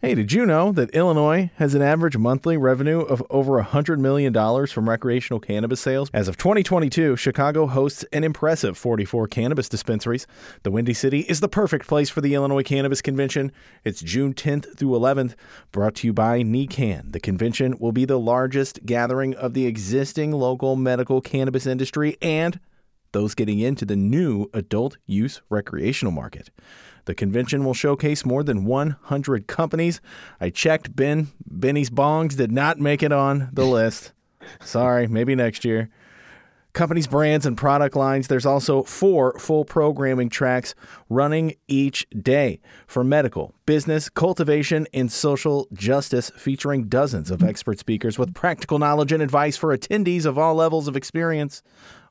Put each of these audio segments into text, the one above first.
Hey, did you know that Illinois has an average monthly revenue of over $100 million from recreational cannabis sales? As of 2022, Chicago hosts an impressive 44 cannabis dispensaries. The Windy City is the perfect place for the Illinois Cannabis Convention. It's June 10th through 11th, brought to you by NECANN. The convention will be the largest gathering of the existing local medical cannabis industry and those getting into the new adult use recreational market. The convention will showcase more than 100 companies. I checked Ben Benny's Bongs did not make it on the list. Sorry, maybe next year. Companies, brands, and product lines. There's also four full programming tracks running each day for medical, business, cultivation, and social justice, featuring dozens of expert speakers with practical knowledge and advice for attendees of all levels of experience.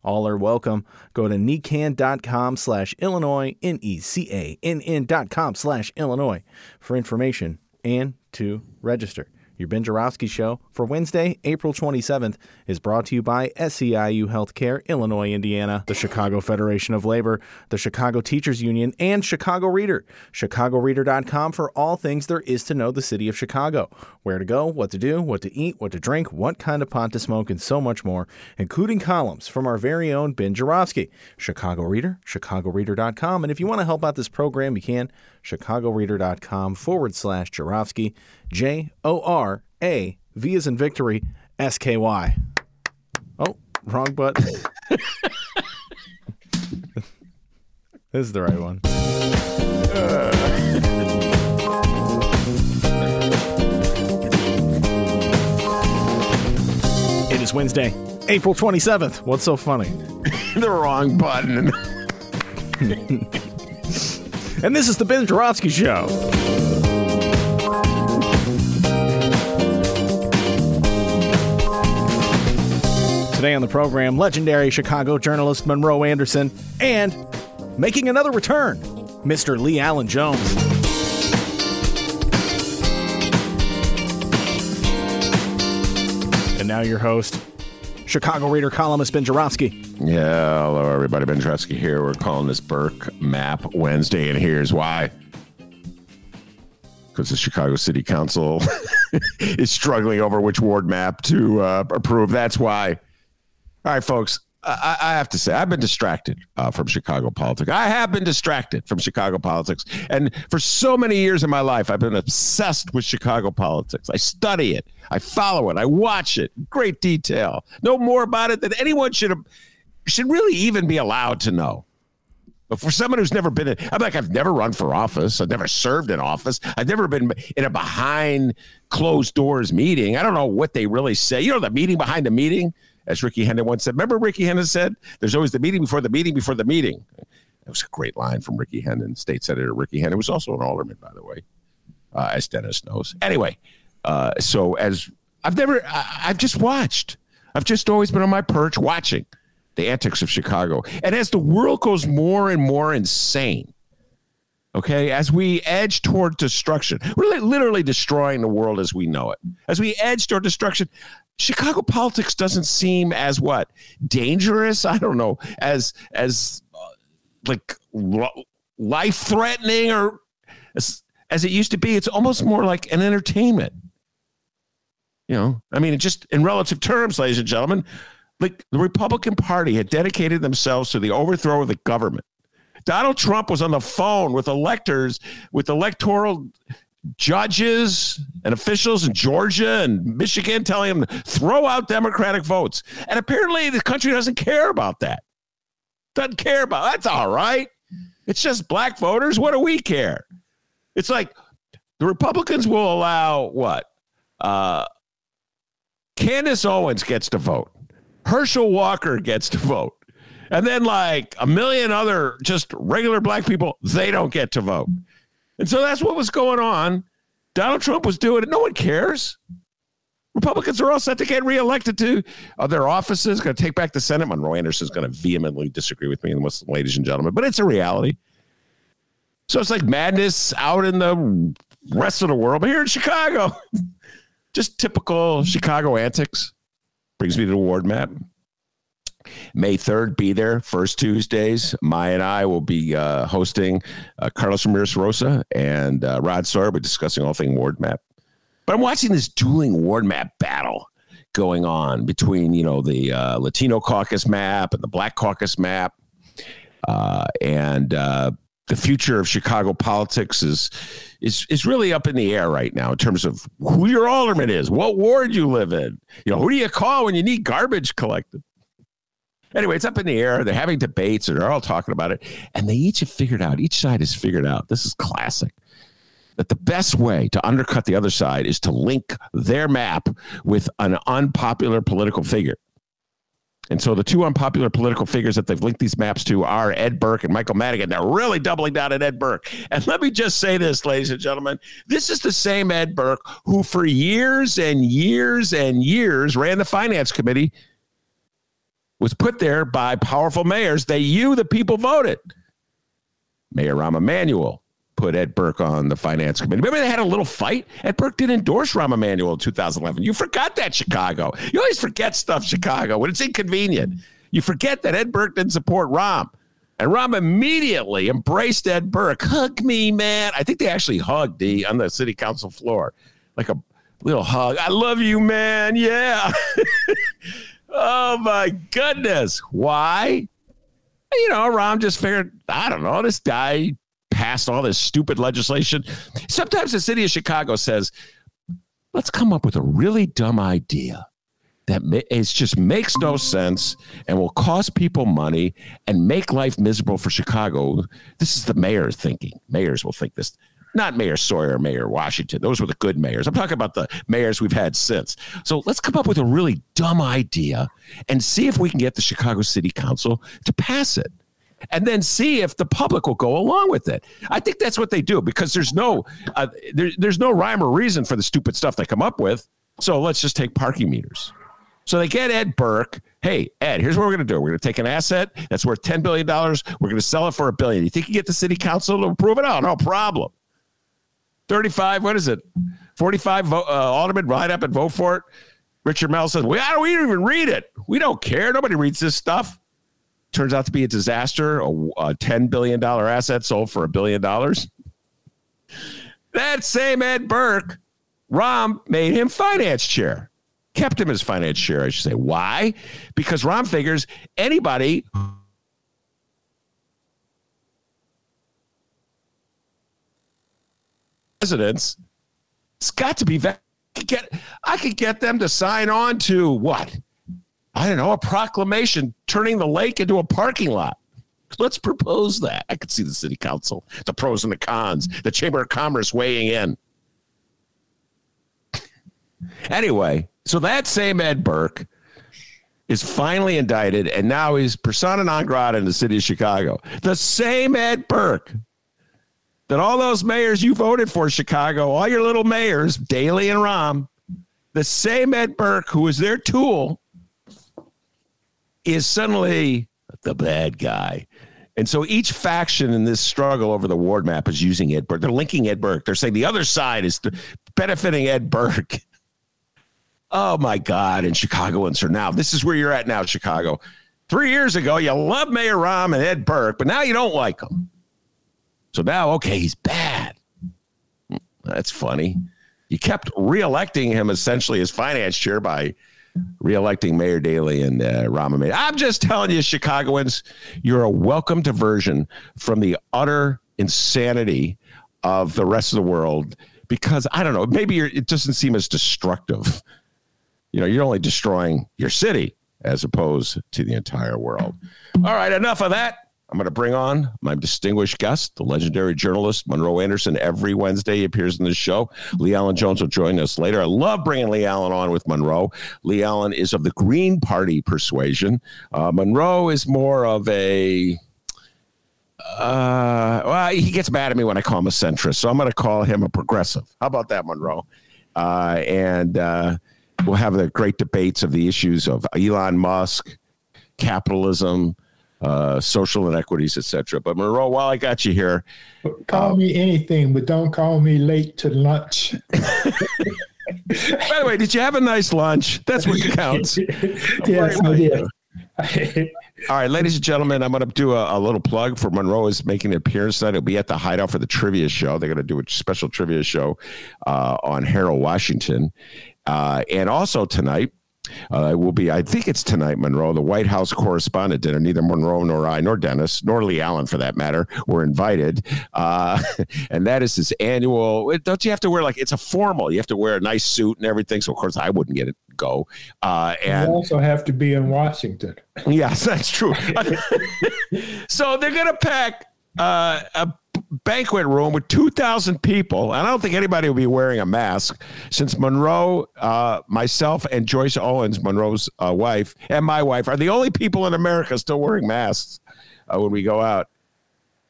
All are welcome. Go to necann.com slash Illinois, N-E-C-A-N-N dot com slash Illinois for information and to register. Your Ben Joravsky Show for Wednesday, April 27th is brought to you by SEIU Healthcare, Illinois, Indiana, the Chicago Federation of Labor, the Chicago Teachers Union, and Chicago Reader. ChicagoReader.com for all things there is to know the city of Chicago. Where to go, what to do, what to eat, what to drink, what kind of pot to smoke, and so much more, including columns from our very own Ben Joravsky. Chicago Reader, ChicagoReader.com. And if you want to help out this program, you can. ChicagoReader.com forward slash Joravsky. J O R A V is in victory, S K Y. Oh, wrong button. this is the right one. It is Wednesday, April 27th. What's so funny? the wrong button. And this is the Ben Joravsky Show. Today on the program, legendary Chicago journalist Monroe Anderson and making another return, Mr. LeAlan Jones. And now your host, Chicago Reader columnist Ben Joravsky. Yeah, hello everybody. Ben Joravsky here. We're calling this Burke Map Wednesday, and here's why. Because the Chicago City Council is struggling over which ward map to uh, approve. That's why. All right, folks. I, I have to say, I've been distracted uh, from Chicago politics. I have been distracted from Chicago politics. And for so many years in my life, I've been obsessed with Chicago politics. I study it, I follow it, I watch it, great detail. Know more about it than anyone should should really even be allowed to know. But for someone who's never been in, I'm like, I've never run for office. I've never served in office. I've never been in a behind closed doors meeting. I don't know what they really say. You know, the meeting behind the meeting, as Rickey Hendon once said. Remember, Rickey Hendon said, there's always the meeting before the meeting before the meeting. That was a great line from Rickey Hendon, state senator Rickey Hendon. was also an alderman, by the way, uh, as Dennis knows. Anyway, uh, so as I've never, I, I've just watched. I've just always been on my perch watching the antics of Chicago. And as the world goes more and more insane, okay, as we edge toward destruction, we're literally destroying the world as we know it. As we edge toward destruction, Chicago politics doesn't seem as what dangerous. I don't know as as uh, like life threatening or as, as it used to be. It's almost more like an entertainment. You know, I mean, just in relative terms, ladies and gentlemen, like the Republican Party had dedicated themselves to the overthrow of the government. Donald Trump was on the phone with electors, with electoral judges and officials in Georgia and Michigan telling them throw out Democratic votes. And apparently the country doesn't care about that. Doesn't care about that's all right. It's just black voters. What do we care? It's like the Republicans will allow what? Uh, Candace Owens gets to vote Herschel Walker gets to vote. And then, like a million other just regular black people, they don't get to vote. And so that's what was going on. Donald Trump was doing it. No one cares. Republicans are all set to get reelected to uh, their offices, going to take back the Senate. Monroe Anderson is going to vehemently disagree with me, ladies and gentlemen, but it's a reality. So it's like madness out in the rest of the world, but here in Chicago, just typical Chicago antics. Brings me to the ward map. May 3rd, be there, first Tuesdays. Maya and I will be uh, hosting uh, Carlos Ramirez Rosa and uh, Rod Sawyer. We're discussing all things ward map. But I'm watching this dueling ward map battle going on between, you know, the uh, Latino caucus map and the Black caucus map. Uh, and uh, the future of Chicago politics is is is really up in the air right now in terms of who your alderman is, what ward you live in. You know, who do you call when you need garbage collected? Anyway, it's up in the air. They're having debates and they're all talking about it. And they each have figured out, each side has figured out, this is classic, that the best way to undercut the other side is to link their map with an unpopular political figure. And so the two unpopular political figures that they've linked these maps to are Ed Burke and Michael Madigan. They're really doubling down on Ed Burke. And let me just say this, ladies and gentlemen. This is the same Ed Burke who, for years and years and years, ran the finance committee, was put there by powerful mayors that you, the people, voted. Mayor Rahm Emanuel, put Ed Burke on the finance committee. Remember they had a little fight? Ed Burke did endorse Rahm Emanuel in 2011. You forgot that, Chicago. You always forget stuff, Chicago, when it's inconvenient. You forget that Ed Burke didn't support Rahm. And Rahm immediately embraced Ed Burke. Hug me, man. I think they actually hugged D on the city council floor, like a little hug. I love you, man. Yeah. oh my goodness. Why? You know, Rahm just figured, I don't know, this guy passed all this stupid legislation. Sometimes the city of Chicago says, let's come up with a really dumb idea that it just makes no sense and will cost people money and make life miserable for Chicago. This is the mayor's thinking. Mayors will think this. Not Mayor Sawyer, Mayor Washington. Those were the good mayors. I'm talking about the mayors we've had since. So let's come up with a really dumb idea and see if we can get the Chicago City Council to pass it and then see if the public will go along with it. I think that's what they do because there's no uh, there, there's no rhyme or reason for the stupid stuff they come up with. So let's just take parking meters. So they get Ed Burke. Hey, Ed, here's what we're going to do. We're going to take an asset that's worth $10 billion. We're going to sell it for a billion. You think you get the city council to approve it? Oh, no problem. 35, what is it? 45 vote, uh, aldermen line up and vote for it. Richard Mell says, we, we don't even read it. We don't care. Nobody reads this stuff turns out to be a disaster, a, a $10 billion asset sold for a billion dollars. That same Ed Burke, Rahm made him finance chair, kept him as finance chair, I should say. Why? Because Rahm figures anybody residents, it's got to be get I could get them to sign on to what I don't know, a proclamation turning the lake into a parking lot. Let's propose that. I could see the city council, the pros and the cons, the chamber of commerce weighing in. anyway, so that same Ed Burke is finally indicted, and now he's persona non grata in the city of Chicago. The same Ed Burke that all those mayors you voted for, Chicago, all your little mayors, Daley and Rahm, the same Ed Burke who was their tool is suddenly the bad guy. And so each faction in this struggle over the ward map is using Ed Burke. They're linking Ed Burke. They're saying the other side is benefiting Ed Burke. Oh my God. And Chicagoans are now, this is where you're at now, Chicago. Three years ago, you loved Mayor Rahm and Ed Burke, but now you don't like him. So now, okay, he's bad. That's funny. You kept reelecting him essentially as finance chair by reelecting Mayor Daley and uh, Rahm I'm just telling you, Chicagoans, you're a welcome diversion from the utter insanity of the rest of the world because I don't know, maybe it doesn't seem as destructive. You know, you're only destroying your city as opposed to the entire world. All right, enough of that. I'm going to bring on my distinguished guest, the legendary journalist Monroe Anderson. Every Wednesday, he appears in the show. LeAlan Jones will join us later. I love bringing LeAlan on with Monroe. LeAlan is of the Green Party persuasion. Uh, Monroe is more of a uh, well, he gets mad at me when I call him a centrist, so I'm going to call him a progressive. How about that, Monroe? Uh, and uh, we'll have the great debates of the issues of Elon Musk, capitalism, uh, social inequities, etc. But Monroe, while I got you here, call um, me anything, but don't call me late to lunch. By the way, did you have a nice lunch? That's what counts. yes, I did. All right, ladies and gentlemen, I'm going to do a, a, little plug for Monroe is making an appearance tonight. It'll be at the Hideout for the trivia show. They're going to do a special trivia show uh, on Harold Washington, uh, and also tonight uh, will be, I think it's tonight, Monroe, the White House correspondent dinner. Neither Monroe nor I, nor Dennis, nor LeAlan for that matter, were invited. Uh, and that is this annual, don't you have to wear like, it's a formal, you have to wear a nice suit and everything. So, of course, I wouldn't get it go. Uh, and you also have to be in Washington. Yes, that's true. so they're going to pack uh, a banquet room with 2,000 people. And I don't think anybody would be wearing a mask since Monroe, uh, myself, and Joyce Owens, Monroe's uh, wife, and my wife are the only people in America still wearing masks uh, when we go out.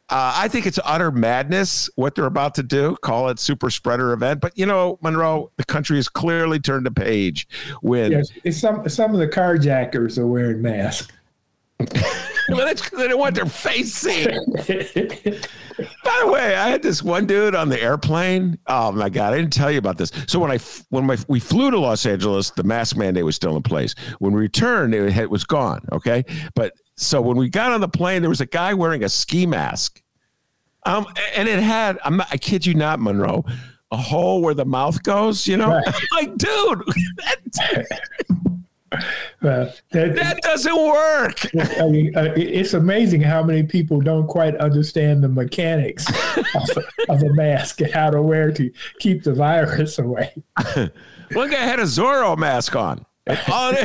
Uh, I think it's utter madness what they're about to do. Call it super spreader event, but you know, Monroe, the country has clearly turned a page. When yes, some some of the carjackers are wearing masks. well, that's because they don't want their face seen. By the way, I had this one dude on the airplane. Oh my god, I didn't tell you about this. So when I when my, we flew to Los Angeles, the mask mandate was still in place. When we returned, it, it was gone. Okay, but so when we got on the plane, there was a guy wearing a ski mask. Um, and it had I'm not, I kid you not, Monroe, a hole where the mouth goes. You know, right. like dude. Uh, that, that, doesn't work. I mean, uh, it's amazing how many people don't quite understand the mechanics of, of, a mask and how to wear to keep the virus away. One guy had a Zorro mask on. Oh,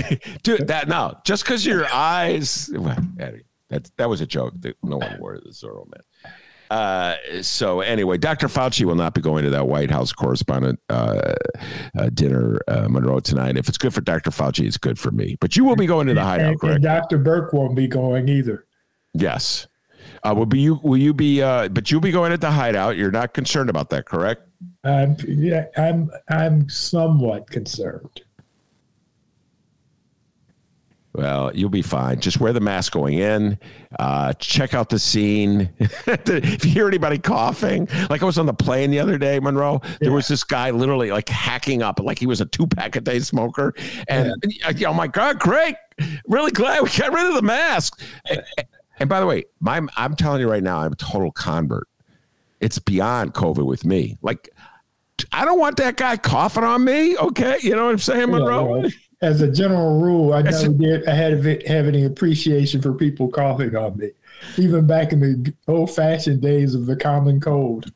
dude, that no, just because your eyes. That that was a joke. No one wore the Zorro mask. Uh, so anyway, Dr. Fauci will not be going to that White House correspondent uh, uh, dinner, uh, Monroe tonight. If it's good for Dr. Fauci, it's good for me. But you will be going to the hideout, and, correct? And Dr. Burke won't be going either. Yes. Uh, will be you? Will you be? Uh, but you'll be going at the hideout. You're not concerned about that, correct? Um, yeah, I'm. I'm somewhat concerned. Well, you'll be fine. Just wear the mask going in. Uh, check out the scene. if you hear anybody coughing, like I was on the plane the other day, Monroe, yeah. there was this guy literally like hacking up, like he was a two pack a day smoker. And yeah. oh my God, great. Really glad we got rid of the mask. And, and by the way, my, I'm telling you right now, I'm a total convert. It's beyond COVID with me. Like, I don't want that guy coughing on me. Okay. You know what I'm saying, Monroe? Yeah, as a general rule, I never did. I had have any appreciation for people coughing on me, even back in the old-fashioned days of the common cold.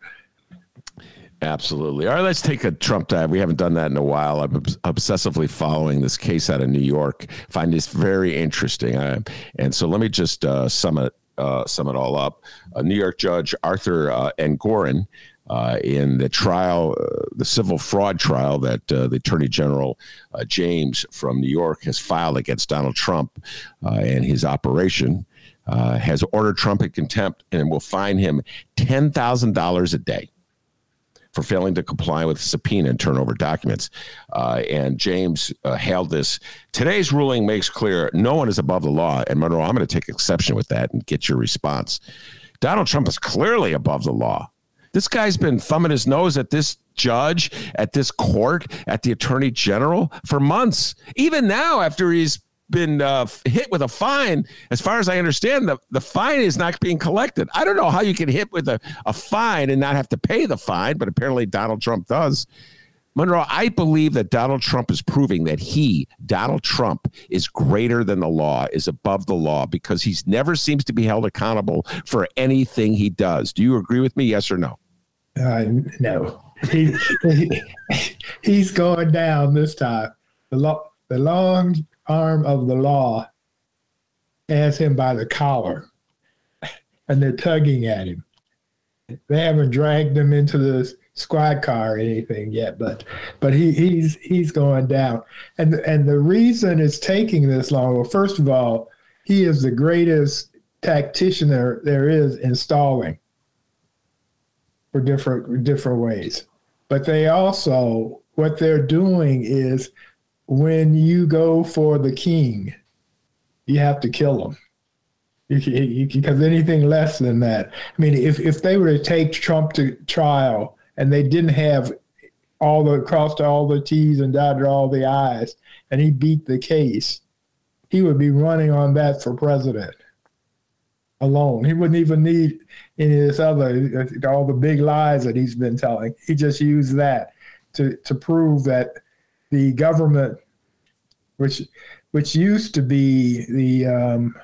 Absolutely. All right, let's take a Trump dive. We haven't done that in a while. I'm obsessively following this case out of New York. Find this very interesting. Uh, and so let me just uh, sum it uh, sum it all up. A New York Judge Arthur uh, Engoron uh, in the trial, uh, the civil fraud trial that uh, the Attorney General uh, James from New York has filed against Donald Trump uh, and his operation, uh, has ordered Trump in contempt and will fine him $10,000 a day for failing to comply with subpoena and turn over documents. and James hailed this. Today's ruling makes clear no one is above the law. And Monroe, I'm going to take exception with that and get your response. Donald Trump is clearly above the law. This guy's been thumbing his nose at this judge, at this court, at the attorney general for months. Even now, after he's been uh, hit with a fine, as far as I understand, the, the fine is not being collected. I don't know how you can hit with a, a fine and not have to pay the fine, but apparently Donald Trump does. Monroe, I believe that Donald Trump is proving that he, Donald Trump, is greater than the law, is above the law, because he never seems to be held accountable for anything he does. Do you agree with me? Yes or no? Uh, no, he, he, he's going down this time. The, lo- the long arm of the law has him by the collar. and they're tugging at him. They haven't dragged him into the squad car or anything yet, but but he, he's he's going down. And and the reason it's taking this long, well, first of all, he is the greatest tactician there, there is in stalling for different different ways. But they also what they're doing is when you go for the king, you have to kill him. Because anything less than that, I mean, if, if they were to take Trump to trial and they didn't have all the crossed all the T's and dotted all the I's, and he beat the case, he would be running on that for president alone. He wouldn't even need any of this other all the big lies that he's been telling. He just used that to to prove that the government, which which used to be the um,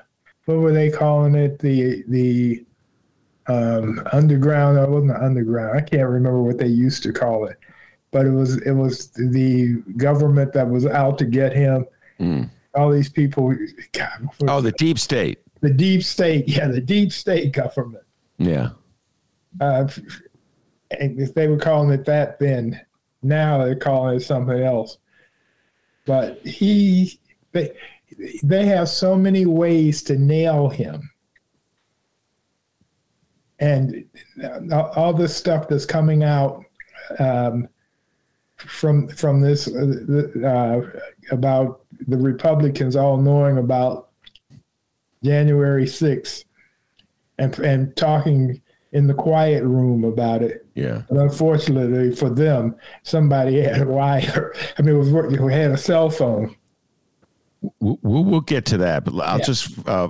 what were they calling it the the um, underground. I wasn't underground. I can't remember what they used to call it, but it was it was the government that was out to get him. Mm. All these people. God, oh, the deep state. The deep state. Yeah, the deep state government. Yeah. Uh, and if they were calling it that then, now they're calling it something else. But he, they, they have so many ways to nail him and all this stuff that's coming out um, from from this uh, about the Republicans all knowing about January 6th and and talking in the quiet room about it. Yeah. But unfortunately for them, somebody had a wire. I mean, was we had a cell phone. We'll, we'll get to that, but I'll yeah. just uh,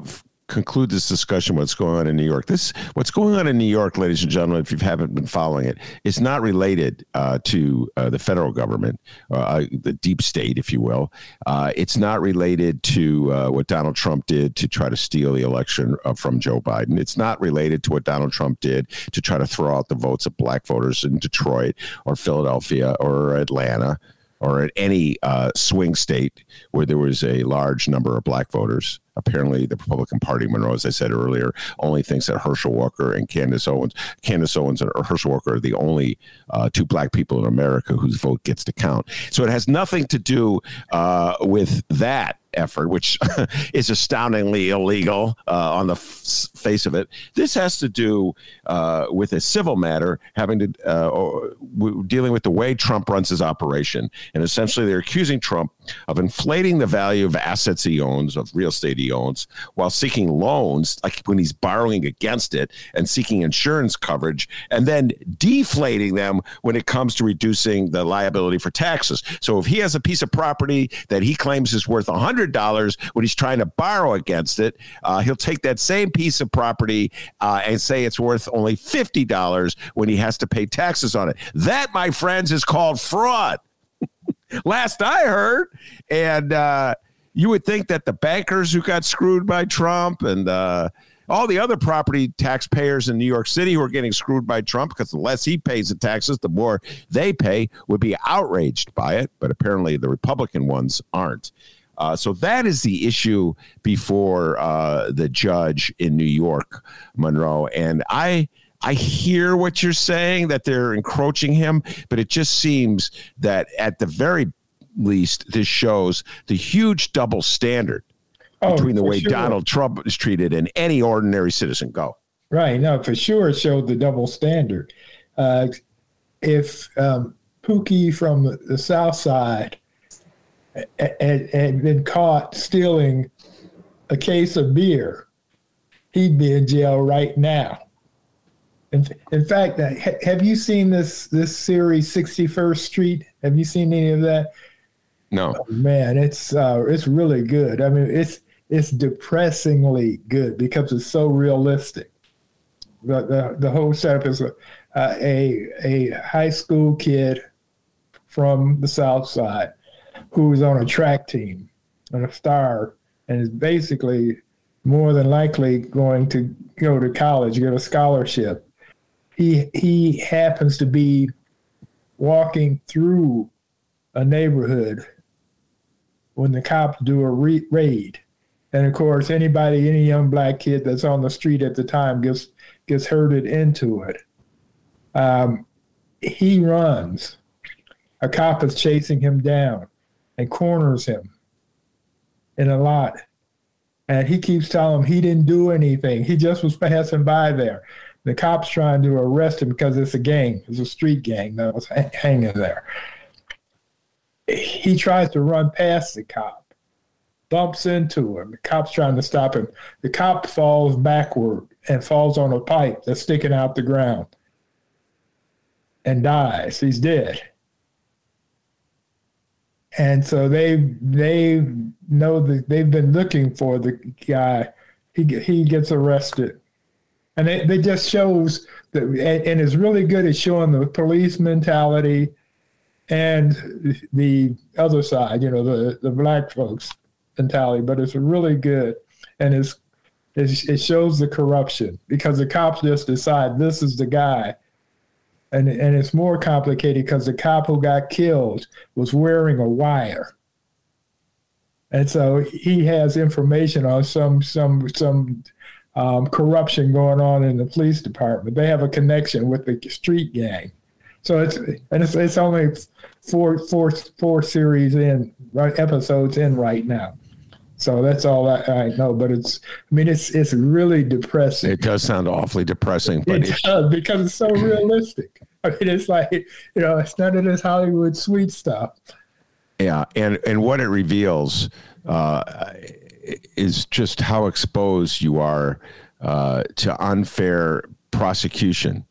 conclude this discussion what's going on in New York. This what's going on in New York, ladies and gentlemen, if you haven't been following it, it, is not related uh, to uh, the federal government, uh, the deep state, if you will. Uh, it's not related to uh, what Donald Trump did to try to steal the election uh, from Joe Biden. It's not related to what Donald Trump did to try to throw out the votes of black voters in Detroit or Philadelphia or Atlanta or at any swing state where there was a large number of black voters. Apparently, the Republican Party, Monroe, as I said earlier, only thinks that Herschel Walker and Candace Owens, Candace Owens and Herschel Walker are the only uh, two black people in America whose vote gets to count. So it has nothing to do uh, with that effort, which is astoundingly illegal uh, on the f- face of it. This has to do uh, with a civil matter having to uh, w- dealing with the way Trump runs his operation, and essentially they're accusing Trump of inflating the value of assets he owns, of real estate he owns, while seeking loans, like when he's borrowing against it and seeking insurance coverage, and then deflating them when it comes to reducing the liability for taxes. So if he has a piece of property that he claims is worth a hundred $100 when he's trying to borrow against it. Uh, he'll take that same piece of property uh, and say it's worth only $50 when he has to pay taxes on it. That, my friends, is called fraud. Last I heard. And uh, you would think that the bankers who got screwed by Trump and uh, all the other property taxpayers in New York City who are getting screwed by Trump because the less he pays the taxes, the more they pay, would be outraged by it. But apparently the Republican ones aren't. Uh, so that is the issue before uh, the judge in New York, Monroe. And I. I hear what you're saying that they're encroaching him, but it just seems that at the very least, this shows the huge double standard oh, between the way sure. Donald Trump is treated and any ordinary citizen. Go. Right. No, for sure, it showed the double standard. Uh, if um, Pookie from the South Side had, had been caught stealing a case of beer, he'd be in jail right now. In, in fact, uh, have you seen this this series, Sixty First Street? Have you seen any of that? No. Oh, man, it's uh, it's really good. I mean, it's it's depressingly good because it's so realistic. The the, the whole setup is a, uh, a a high school kid from the South Side who's on a track team and a star and is basically more than likely going to go to college, get a scholarship. He he happens to be walking through a neighborhood when the cops do a re- raid, and of course, anybody, any young black kid that's on the street at the time gets gets herded into it. Um, he runs. A cop is chasing him down and corners him in a lot. And he keeps telling him he didn't do anything. He just was passing by there. The cop's trying to arrest him because it's a gang. It's a street gang that was hanging there. He tries to run past the cop bumps into him. The cop's trying to stop him. The cop falls backward and falls on a pipe that's sticking out the ground and dies. He's dead. And so they they know that they've been looking for the guy. He he gets arrested, and it, it just shows that, and, and it's really good at showing the police mentality and the other side. You know, the the black folks mentality, but it's really good, and it's, it's it shows the corruption because the cops just decide this is the guy, and and it's more complicated because the cop who got killed was wearing a wire, and so he has information on some some some um, corruption going on in the police department. They have a connection with the street gang. So it's and it's, it's only four four four series in right episodes in right now. So that's all I, I, know. But it's, I mean, it's it's really depressing. It does sound awfully depressing, but it does because it's so realistic. I mean, it's like you know, it's none of this Hollywood sweet stuff. Yeah, and and what it reveals uh, is just how exposed you are uh, to unfair prosecution.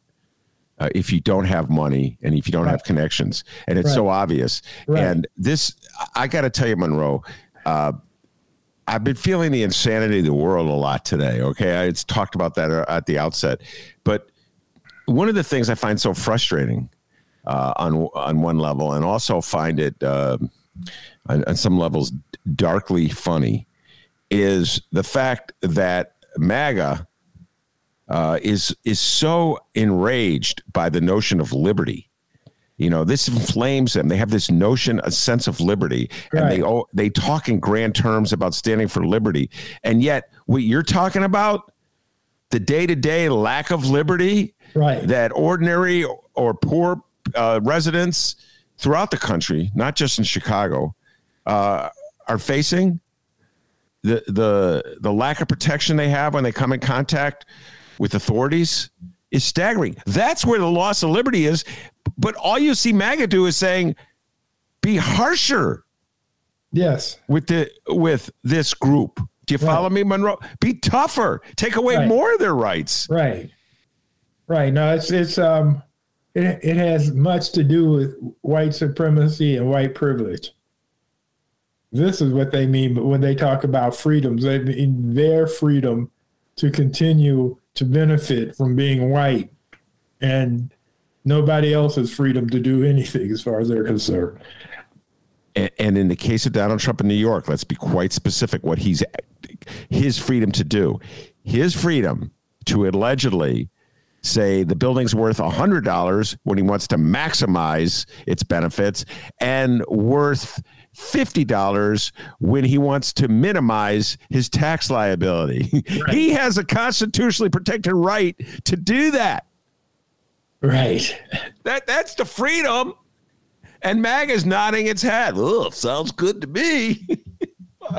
Uh, if you don't have money and if you don't right. have connections, and it's right. so obvious. Right. And this, I got to tell you, Monroe, uh, I've been feeling the insanity of the world a lot today. Okay, I talked about that uh, at the outset, but one of the things I find so frustrating uh, on on one level, and also find it uh, on, on some levels darkly funny, is the fact that MAGA uh, is is so enraged by the notion of liberty you know, this inflames them. They have this notion, a sense of liberty, right. and they oh, they talk in grand terms about standing for liberty. And yet, what you're talking about, the day to day lack of liberty, right. that ordinary or poor uh, residents throughout the country, not just in Chicago, uh, are facing the the the lack of protection they have when they come in contact with authorities is staggering. That's where the loss of liberty is. But all you see MAGA do is saying, be harsher. Yes. With the with this group. Do you right. follow me, Monroe? Be tougher. Take away right. more of their rights. Right. Right. No, it's it's um it it has much to do with white supremacy and white privilege. This is what they mean when they talk about freedoms. They mean their freedom to continue to benefit from being white and nobody else's freedom to do anything as far as they're concerned. And, and in the case of Donald Trump in New York, let's be quite specific what he's his freedom to do. His freedom to allegedly say the building's worth $100 when he wants to maximize its benefits and worth $50 when he wants to minimize his tax liability. Right. he has a constitutionally protected right to do that. Right. That that's the freedom. And Mag is nodding its head. Oh, sounds good to me.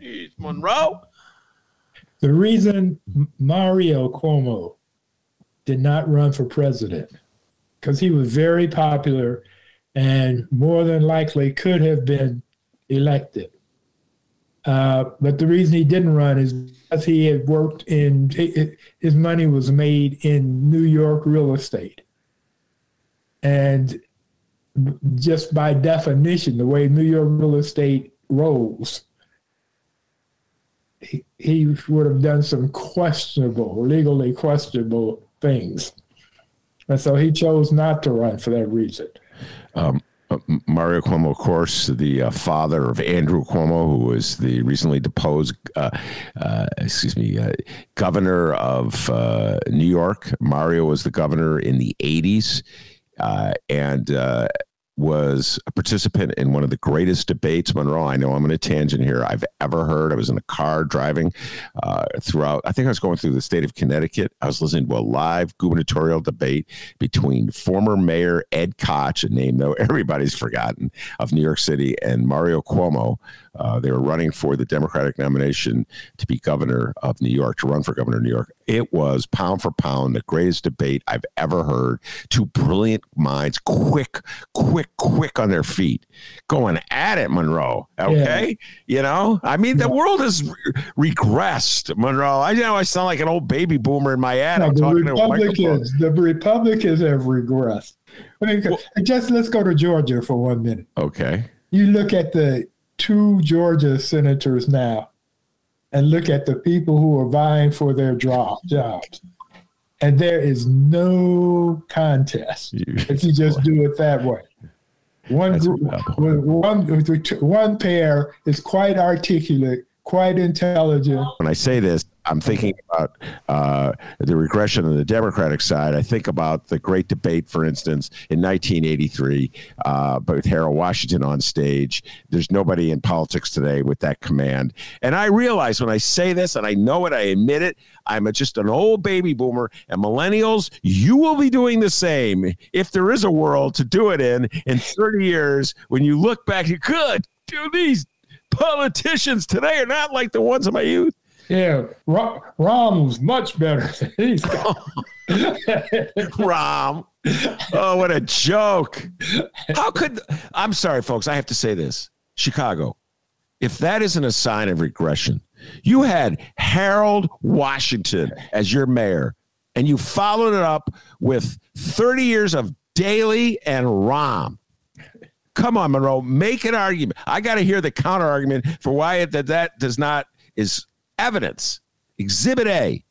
Jeez, Monroe. The reason Mario Cuomo did not run for president because he was very popular and more than likely could have been elected. Uh, but the reason he didn't run is because he had worked in, his money was made in New York real estate. And just by definition, the way New York real estate rolls, he, he would have done some questionable, legally questionable things. And so he chose not to run for that reason. Um, uh, Mario Cuomo, of course, the uh, father of Andrew Cuomo, who was the recently deposed, uh, uh excuse me, uh, governor of uh, New York. Mario was the governor in the 80s. and was a participant in one of the greatest debates, Monroe. I know I'm on a tangent here. I've ever heard. I was in a car driving uh, throughout. I think I was going through the state of Connecticut. I was listening to a live gubernatorial debate between former Mayor Ed Koch, a name though everybody's forgotten, of New York City, and Mario Cuomo. Uh, they were running for the Democratic nomination to be governor of New York, to run for governor of New York. It was pound for pound the greatest debate I've ever heard. Two brilliant minds, quick, quick, quick on their feet, going at it, Monroe. Okay, yeah. you know, I mean, the world has re- regressed, Monroe. I you know I sound like an old baby boomer in my ad. No, the Republicans, the Republicans have regressed. I mean, well, just let's go to Georgia for one minute. Okay. You look at the two Georgia senators now and look at the people who are vying for their jobs. And there is no contest if you just do it that way. One group, one, one pair is quite articulate, quite intelligent. When I say this, I'm thinking about uh, the regression on the Democratic side. I think about the great debate, for instance, in 1983, uh, with Harold Washington on stage. There's nobody in politics today with that command. And I realize when I say this, and I know it, I admit it, I'm a, just an old baby boomer. And millennials, you will be doing the same if there is a world to do it in in 30 years. When you look back, you could do these politicians today are not like the ones of my youth. Yeah, Rahm was much better than he's got. Rahm. Oh, what a joke. How could I'm sorry, folks, I have to say this. Chicago, if that isn't a sign of regression, you had Harold Washington as your mayor, and you followed it up with 30 years of Daley and Rahm. Come on, Monroe, make an argument. I got to hear the counter argument for why it, that that does not is evidence, exhibit A,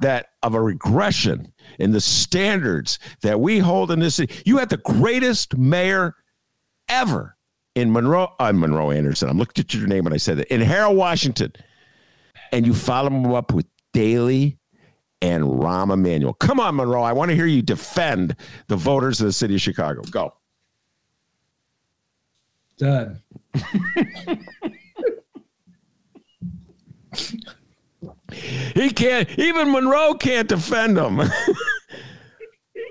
that of a regression in the standards that we hold in this city. You had the greatest mayor ever in Monroe. I'm uh, Monroe Anderson. I'm looking at your name when I said that in Harold Washington, and you follow him up with Daley and Rahm Emanuel. Come on, Monroe. I want to hear you defend the voters of the city of Chicago. Go. Done. he can't. Even Monroe can't defend him.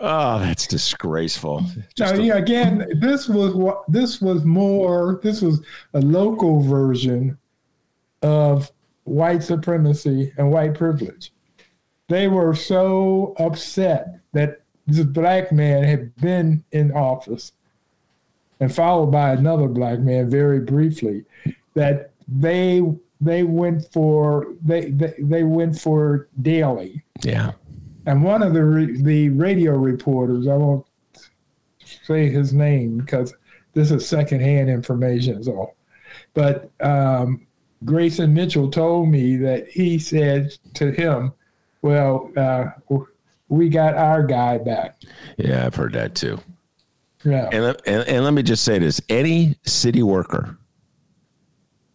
oh, that's disgraceful. Just now, yeah, again, this was what this was more. This was a local version of white supremacy and white privilege. They were so upset that this black man had been in office and followed by another black man very briefly that they they went for they they, they went for Daley. Yeah. And one of the the radio reporters, I won't say his name because this is secondhand information, so. But um, Grayson Mitchell told me that he said to him, "Well, uh, we got our guy back." Yeah, I've heard that too. Yeah. And, and, and let me just say this: any city worker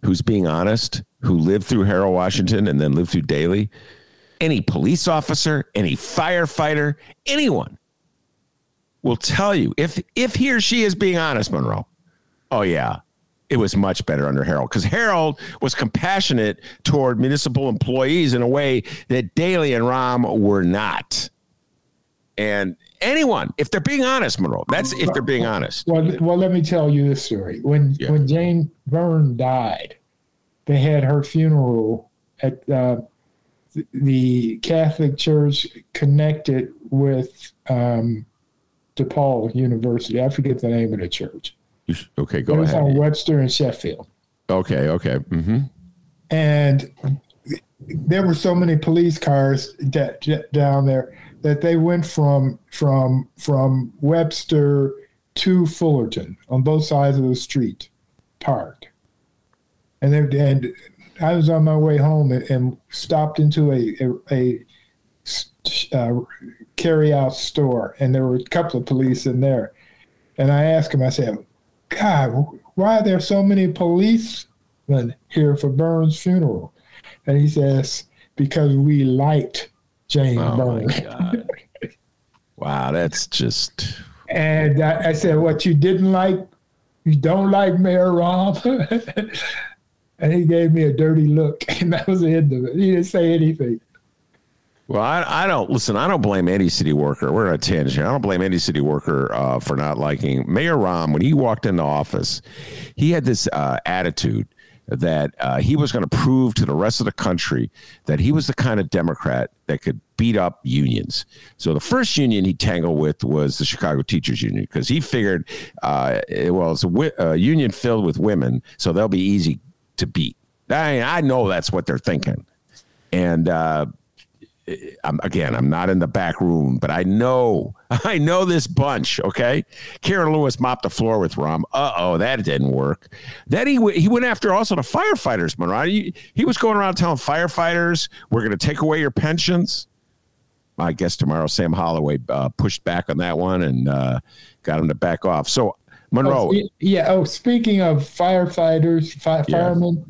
who's being honest who lived through Harold Washington and then lived through Daley, any police officer, any firefighter, anyone will tell you if if he or she is being honest, Monroe. Oh yeah, it was much better under Harold because Harold was compassionate toward municipal employees in a way that Daley and Rahm were not. And anyone, if they're being honest, Monroe, that's if they're being honest. Well, well, let me tell you this story. When yeah. when Jane Byrne died, they had her funeral at uh, the Catholic Church connected with um, DePaul University. I forget the name of the church. Okay, go ahead. it was on Webster and Sheffield. Okay, okay. Mm-hmm. And there were so many police cars that, down there that they went from from from Webster to Fullerton on both sides of the street, parked and and I was on my way home and, and stopped into a a, a uh, carry out store, and there were a couple of police in there, and I asked him, I said, "God, why are there so many policemen here for Byrne's funeral?" And he says, "Because we liked Jane oh Byrne." wow, that's just And I, I said, "What you didn't like? You don't like Mayor Rahm?" and he gave me a dirty look, and that was the end of it. He didn't say anything. Well, I, I don't listen. I don't blame any city worker. We're on a tangent. I don't blame any city worker uh, for not liking Mayor Rahm. When he walked into office, he had this uh, attitude that uh, he was going to prove to the rest of the country that he was the kind of Democrat that could beat up unions. So the first union he tangled with was the Chicago Teachers Union because he figured, well, it's a union filled with women, so they'll be easy to beat. I, I know that's what they're thinking, and. Uh, I'm, again, I'm not in the back room, but I know, I know this bunch. Okay, Karen Lewis mopped the floor with Rahm. Uh oh, that didn't work. Then he w- he went after also the firefighters, Monroe. He, he was going around telling firefighters, "We're going to take away your pensions." I guess tomorrow Sam Holloway uh, pushed back on that one and uh, got him to back off. So Monroe, Oh, yeah. Oh, speaking of firefighters, fi- Yeah. firemen,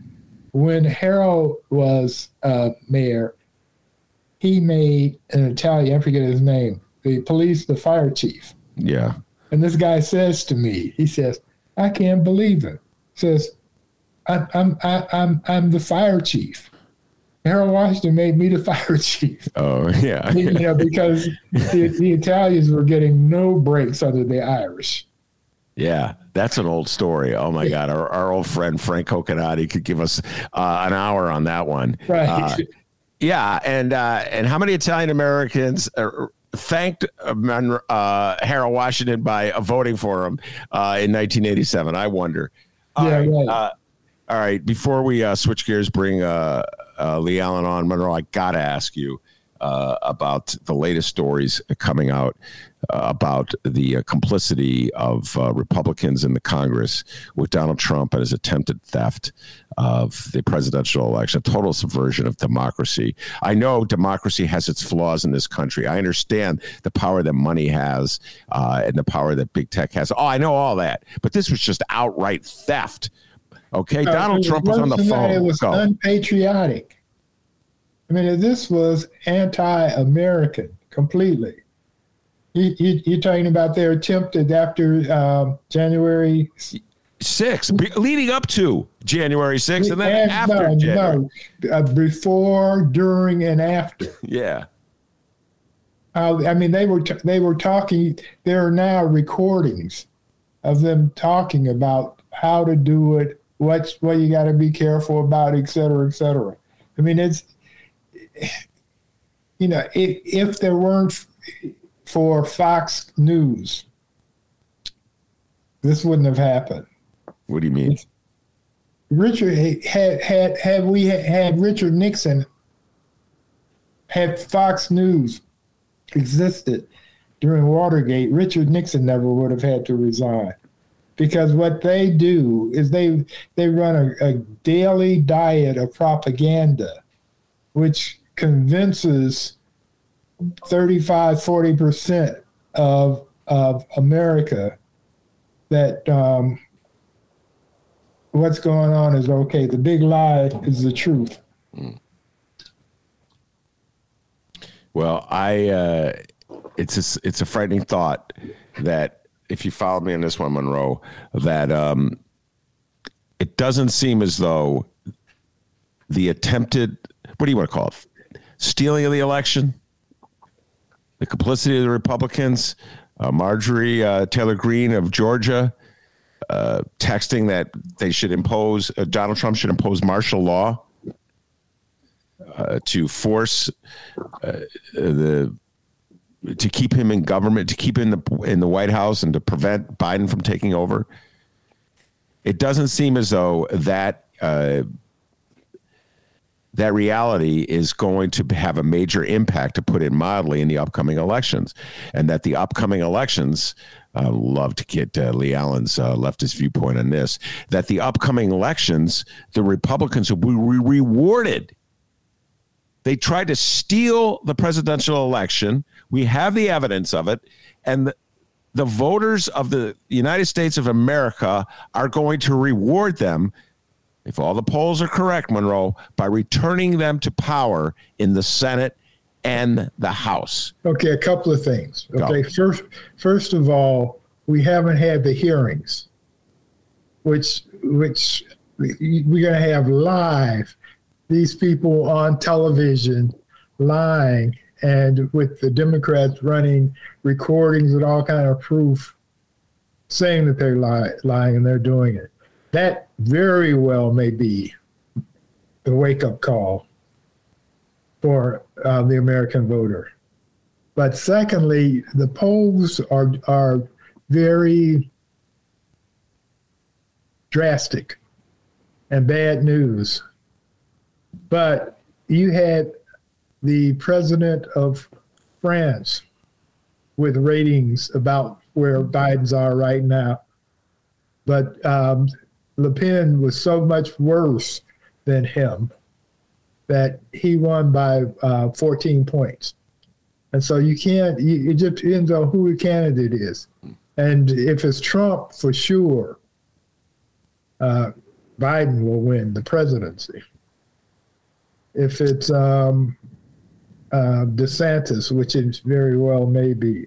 when Harold was uh, mayor, he made an Italian. I forget his name. The police, the fire chief. yeah, And this guy says to me, he says, "I can't believe it." Says, "I'm I'm I, I'm I'm the fire chief." Harold Washington made me the fire chief. oh yeah, you know, because the, the Italians were getting no breaks under the Irish. Yeah, that's an old story. Oh my God, our, our old friend Frank Coconate could give us uh, an hour on that one. Right. Uh, yeah, and uh, and how many Italian Americans uh, thanked uh, uh, Harold Washington by uh, voting for him uh, in 1987? I wonder. All Yeah, right, right. uh, all right. Before we uh, switch gears, bring uh, uh, LeAlan on Monroe. I gotta ask you uh, about the latest stories coming out uh, about the uh, complicity of uh, Republicans in the Congress with Donald Trump and his attempted theft of the presidential election, a total subversion of democracy. I know democracy has its flaws in this country. I understand the power that money has uh, and the power that big tech has. Oh, I know all that. But this was just outright theft. Okay, Donald Trump was on the worse than that, phone. It was Go. unpatriotic. I mean, this was anti-American completely. You, you, you're talking about their attempted after um, January Six, be- leading up to January 6th, and then and after no, January. no, uh, before, during, and after. Yeah. Uh, I mean, they were t- they were talking. There are now recordings of them talking about how to do it, what's what you got to be careful about, et cetera, et cetera. I mean, it's you know, if, if there weren't for Fox News, this wouldn't have happened. What do you mean? Richard had had had we had Richard Nixon had Fox News existed during Watergate, Richard Nixon never would have had to resign. Because what they do is they they run a, a daily diet of propaganda, which convinces 35, 40% of, of America that um, what's going on is okay. The big lie is the truth. Well, I uh, it's a, it's a frightening thought that if you follow me on this one, Monroe, that um, it doesn't seem as though the attempted what do you want to call it stealing of the election, the complicity of the Republicans, uh, Marjorie uh, Taylor Greene of Georgia. Uh, texting that they should impose uh, Donald Trump should impose martial law uh, to force uh, the to keep him in government, to keep him in the in the White House, and to prevent Biden from taking over. It doesn't seem as though that that reality is going to have a major impact, to put it mildly, in the upcoming elections, and that the upcoming elections. Uh, love to get uh, LeAlan's uh, leftist viewpoint on this. That the upcoming elections, the Republicans will be re- rewarded they tried to steal the presidential election. We have the evidence of it. And the, the voters of the United States of America are going to reward them, if all the polls are correct, Monroe, by returning them to power in the Senate and the House. Okay, a couple of things. Go. Okay, first, first of all, we haven't had the hearings, which which we're going to have live these people on television lying and with the Democrats running recordings with all kind of proof saying that they're lie, lying and they're doing it. That very well may be the wake up call for uh, the American voter. But secondly, the polls are are very drastic and bad news. But you had the president of France with ratings about where Biden's are right now. But um, Le Pen was so much worse than him that he won by uh, 14 points. And so you can't, you, it just depends on who the candidate is. And if it's Trump, for sure, uh, Biden will win the presidency. If it's um, uh, DeSantis, which it very well may be,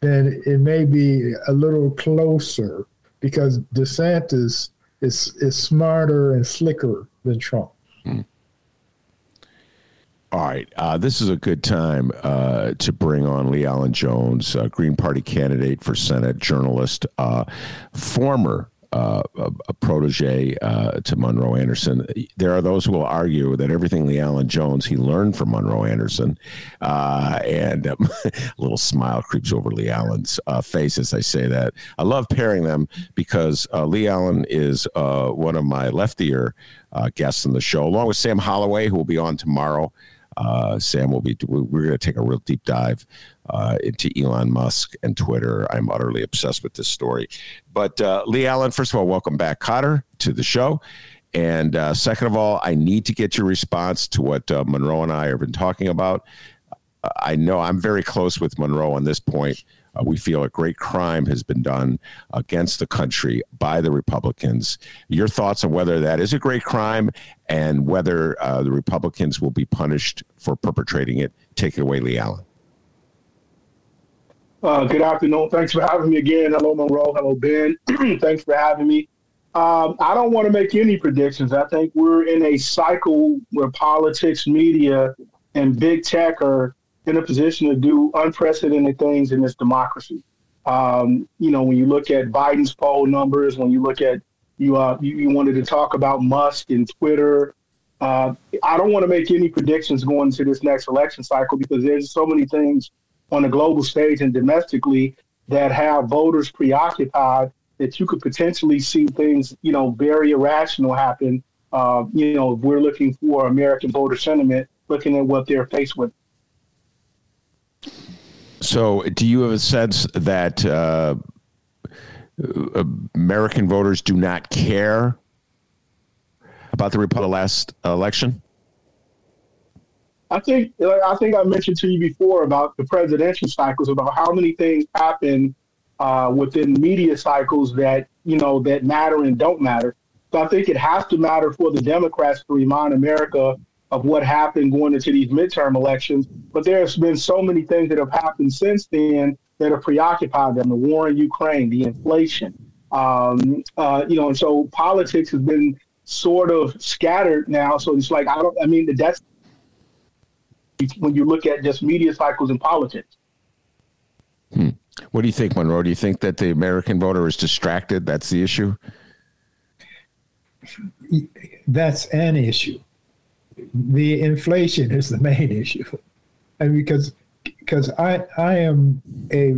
then it may be a little closer because DeSantis is is smarter and slicker than Trump. All right. Uh, this is a good time uh, to bring on LeAlan Jones, uh, Green Party candidate for Senate, journalist, uh, former uh, a, a, protege uh, to Monroe Anderson. There are those who will argue that everything LeAlan Jones he learned from Monroe Anderson, and um, a little smile creeps over LeAlan's face as I say that. I love pairing them because LeAlan is one of my leftier guests on the show, along with Sam Holloway, who will be on tomorrow. Uh, Sam will be. We're going to take a real deep dive uh, into Elon Musk and Twitter. I'm utterly obsessed with this story. But uh, LeAlan, first of all, welcome back, Kotter, to the show. And uh, second of all, I need to get your response to what uh, Monroe and I have been talking about. I know I'm very close with Monroe on this point. Uh, we feel a great crime has been done against the country by the Republicans. Your thoughts on whether that is a great crime and whether uh, the Republicans will be punished for perpetrating it? Take it away, LeAlan. Uh, good afternoon. Thanks for having me again. Hello, Monroe. Hello, Ben. Thanks for having me. Um, I don't want to make any predictions. I think we're in a cycle where politics, media, and big tech are in a position to do unprecedented things in this democracy. Um, you know, when you look at Biden's poll numbers, when you look at you, uh, you, you wanted to talk about Musk and Twitter. Uh, I don't want to make any predictions going into this next election cycle because there's so many things on the global stage and domestically that have voters preoccupied that you could potentially see things, you know, very irrational happen. Uh, you know, if we're looking for American voter sentiment, looking at what they're faced with. So, do you have a sense that uh, American voters do not care about the Republican last election? I think I think I mentioned to you before about the presidential cycles, about how many things happen uh, within media cycles that you know that matter and don't matter. So I think it has to matter for the Democrats to remind America of what happened going into these midterm elections. But there's been so many things that have happened since then that have preoccupied them: the war in Ukraine, the inflation, um, uh, you know. And so politics has been sort of scattered now. So it's like I don't. I mean, the that's when you look at just media cycles and politics. Hmm. What do you think, Monroe? Do you think that the American voter is distracted? That's the issue. That's an issue. The inflation is the main issue, and because because I I am a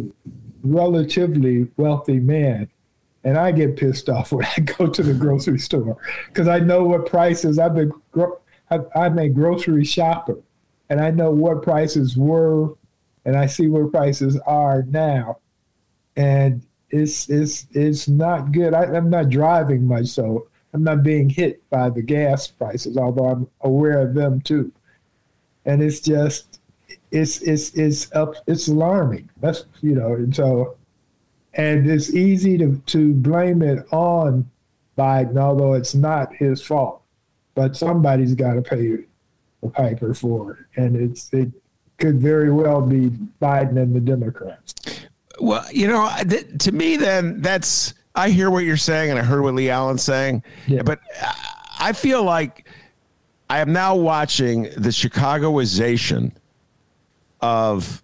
relatively wealthy man, and I get pissed off when I go to the grocery store because I know what prices I've been I'm a grocery shopper and I know what prices were, and I see where prices are now, and it's it's it's not good. I, am not driving much, so I'm not being hit by the gas prices, although I'm aware of them too. And it's just it's it's it's up it's alarming. That's you know, and so and it's easy to to blame it on Biden, although it's not his fault. But somebody's got to pay piper for, and it's it could very well be Biden and the Democrats. Well, you know, th- to me, then that's I hear what you're saying, and I heard what LeAlan's saying, yeah. but I feel like I am now watching the Chicagoization of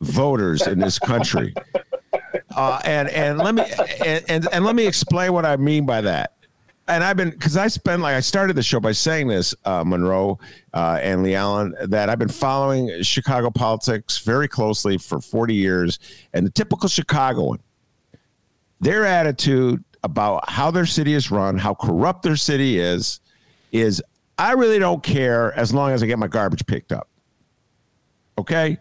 voters in this country. Uh, and and let me and, and, and let me explain what I mean by that and I've been because I spent like I started the show by saying this, uh, Monroe uh, and LeAlan, that I've been following Chicago politics very closely for 40 years, and the typical Chicagoan, their attitude about how their city is run, how corrupt their city is, is I really don't care as long as I get my garbage picked up. Okay,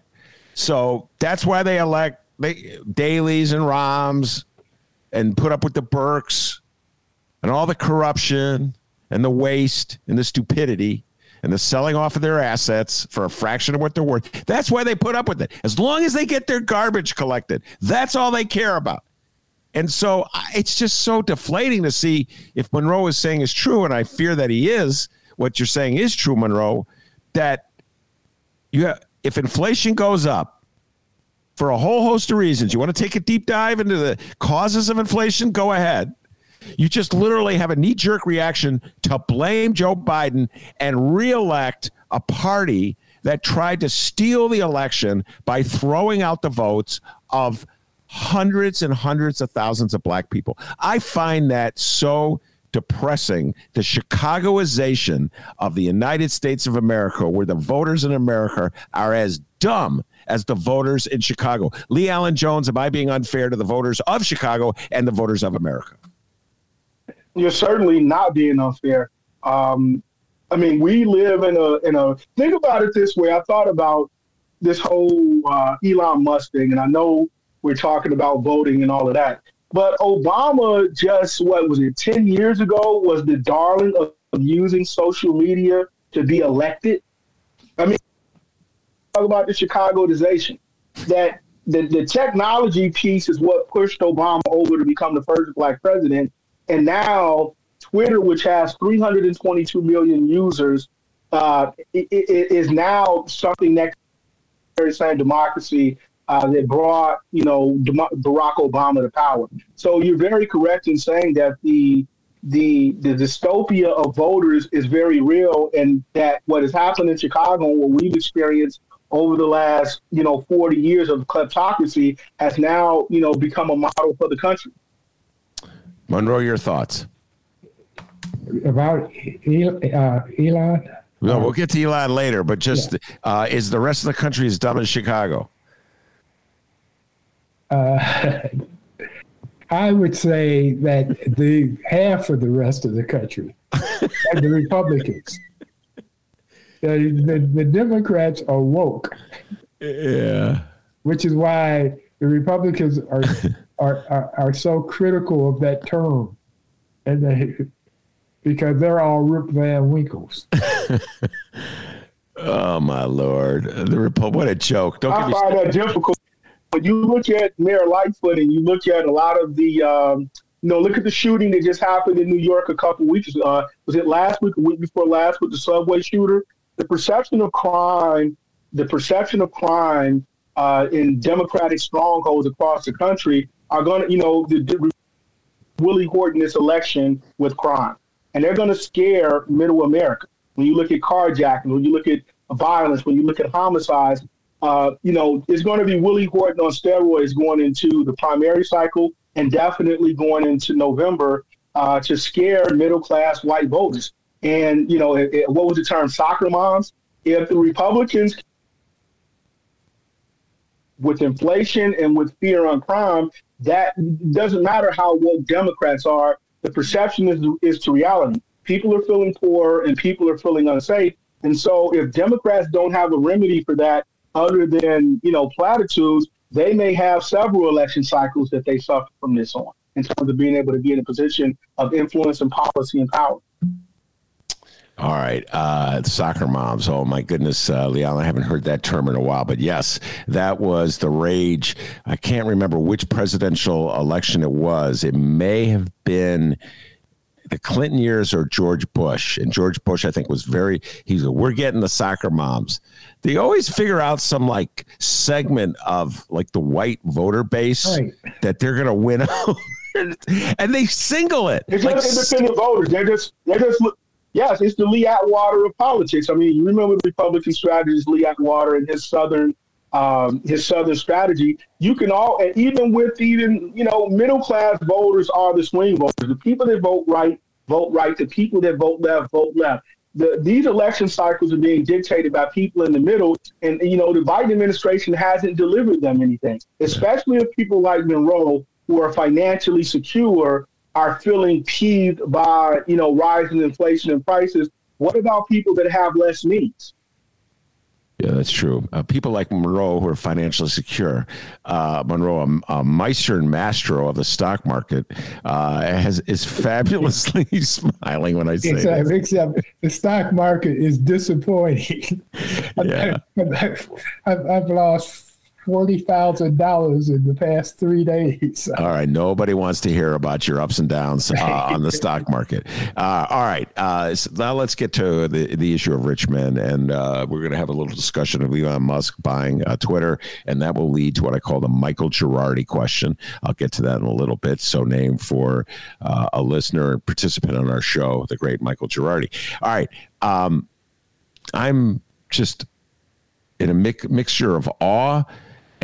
so that's why they elect they, Daley's and Rahms and put up with the Burkes and all the corruption and the waste and the stupidity and the selling off of their assets for a fraction of what they're worth. That's why they put up with it. As long as they get their garbage collected, that's all they care about. And so it's just so deflating to see if Monroe is saying is true, and I fear that he is. What you're saying is true, Monroe. That you have, if inflation goes up for a whole host of reasons, you want to take a deep dive into the causes of inflation? Go ahead. You just literally have a knee jerk reaction to blame Joe Biden and reelect a party that tried to steal the election by throwing out the votes of hundreds and hundreds of thousands of black people. I find that so depressing the Chicagoization of the United States of America, where the voters in America are as dumb as the voters in Chicago. LeAlan Jones, am I being unfair to the voters of Chicago and the voters of America? You're certainly not being unfair. Um, I mean, we live in a in a think about it this way. I thought about this whole uh, Elon Musk thing, and I know we're talking about voting and all of that, but Obama just what was it ten years ago was the darling of, using social media to be elected. I mean, talk about the Chicagoization that the, the technology piece is what pushed Obama over to become the first black president and now Twitter, which has 322 million users, uh, it, it is now something that very same democracy uh, that brought you know Barack Obama to power. So you're very correct in saying that the the the dystopia of voters is very real, and that what has happened in Chicago, and what we've experienced over the last you know 40 years of kleptocracy, has now you know become a model for the country. Monroe, your thoughts about uh, Elon? No, we'll get to Elon later, but just yeah. uh, is the rest of the country as dumb as Chicago? Uh, I would say that the half of the rest of the country, and the Republicans, the, the, the Democrats are woke. Yeah. Which is why the Republicans are are, are, are so critical of that term, and they because they're all Rip Van Winkles. oh my lord, the Repo- what a joke! Don't I find that difficult. When you look at Mayor Lightfoot and you look at a lot of the, um, you know, look at the shooting that just happened in New York a couple weeks. Uh, was it last week, a week before last, with the subway shooter? The perception of crime, the perception of crime uh, in democratic strongholds across the country are going to, you know, the, the, Willie Horton this election with crime. And they're going to scare middle America. When you look at carjacking, when you look at violence, when you look at homicides, uh, you know, it's going to be Willie Horton on steroids going into the primary cycle and definitely going into November uh, to scare middle class white voters. And, you know, it, it, what was the term? Soccer moms. If the Republicans with inflation and with fear on crime, that doesn't matter how woke Democrats are. The perception is is to reality. People are feeling poor and people are feeling unsafe. And so, if Democrats don't have a remedy for that, other than you know platitudes, they may have several election cycles that they suffer from this on in terms of being able to be in a position of influence and policy and power. All right. Uh, soccer moms. Oh, my goodness, uh, Leon, I haven't heard that term in a while. But yes, that was the rage. I can't remember which presidential election it was. It may have been the Clinton years or George Bush, and George Bush I think was very he's we're getting the soccer moms. They always figure out some like segment of like the white voter base right. that they're gonna win over and they single it. It's like, just independent voters. They're just they're just yes, it's the Lee Atwater of politics. I mean, you remember the Republican strategist Lee Atwater and his southern um, his southern strategy. You can all and even with even you know middle class voters are the swing voters. The people that vote right vote right. The people that vote left vote left. The, these election cycles are being dictated by people in the middle, and you know the Biden administration hasn't delivered them anything. Especially if people like Monroe, who are financially secure, are feeling peeved by you know rising inflation and prices. What about people that have less means? Yeah, that's true. Uh, people like Monroe who are financially secure, uh, Monroe, a, a Meister and Mastro of the stock market, uh, has is fabulously smiling when I say except, except the stock market is disappointing. yeah. I've, I've, I've lost forty thousand dollars in the past three days. All right, nobody wants to hear about your ups and downs uh, on the stock market. Uh, all right, uh, so now let's get to the the issue of rich men, and uh, we're going to have a little discussion of Elon Musk buying uh, Twitter, and that will lead to what I call the Michael Girardi question. I'll get to that in a little bit. So, name for uh, a listener and participant on our show, the great Michael Girardi. All right, um, I'm just in a mi- mixture of awe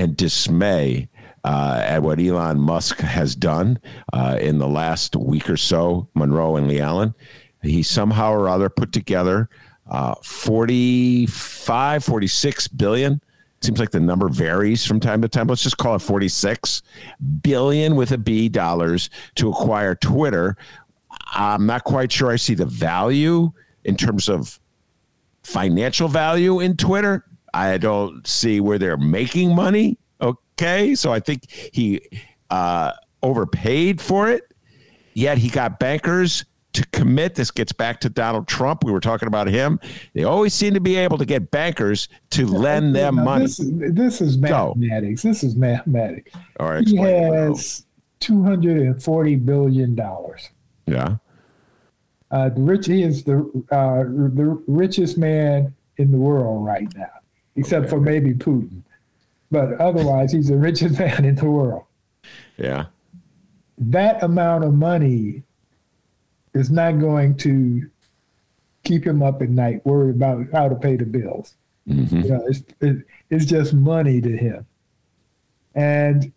and dismay uh, at what Elon Musk has done uh, in the last week or so, Monroe and LeAlan. He somehow or other put together uh, 45, 46 billion. Seems like the number varies from time to time. Let's just call it 46 billion with a B dollars to acquire Twitter. I'm not quite sure I see the value in terms of financial value in Twitter. I don't see where they're making money. Okay. So I think he uh, overpaid for it, yet he got bankers to commit. This gets back to Donald Trump. We were talking about him. They always seem to be able to get bankers to lend them money. This, this is mathematics. This is mathematics. All right. He has $240 billion. Yeah. Uh, the rich, he is the uh, the richest man in the world right now except for maybe Putin. But otherwise, he's the richest man in the world. Yeah. That amount of money is not going to keep him up at night, worried about how to pay the bills. Mm-hmm. You know, it's, it, it's just money to him. And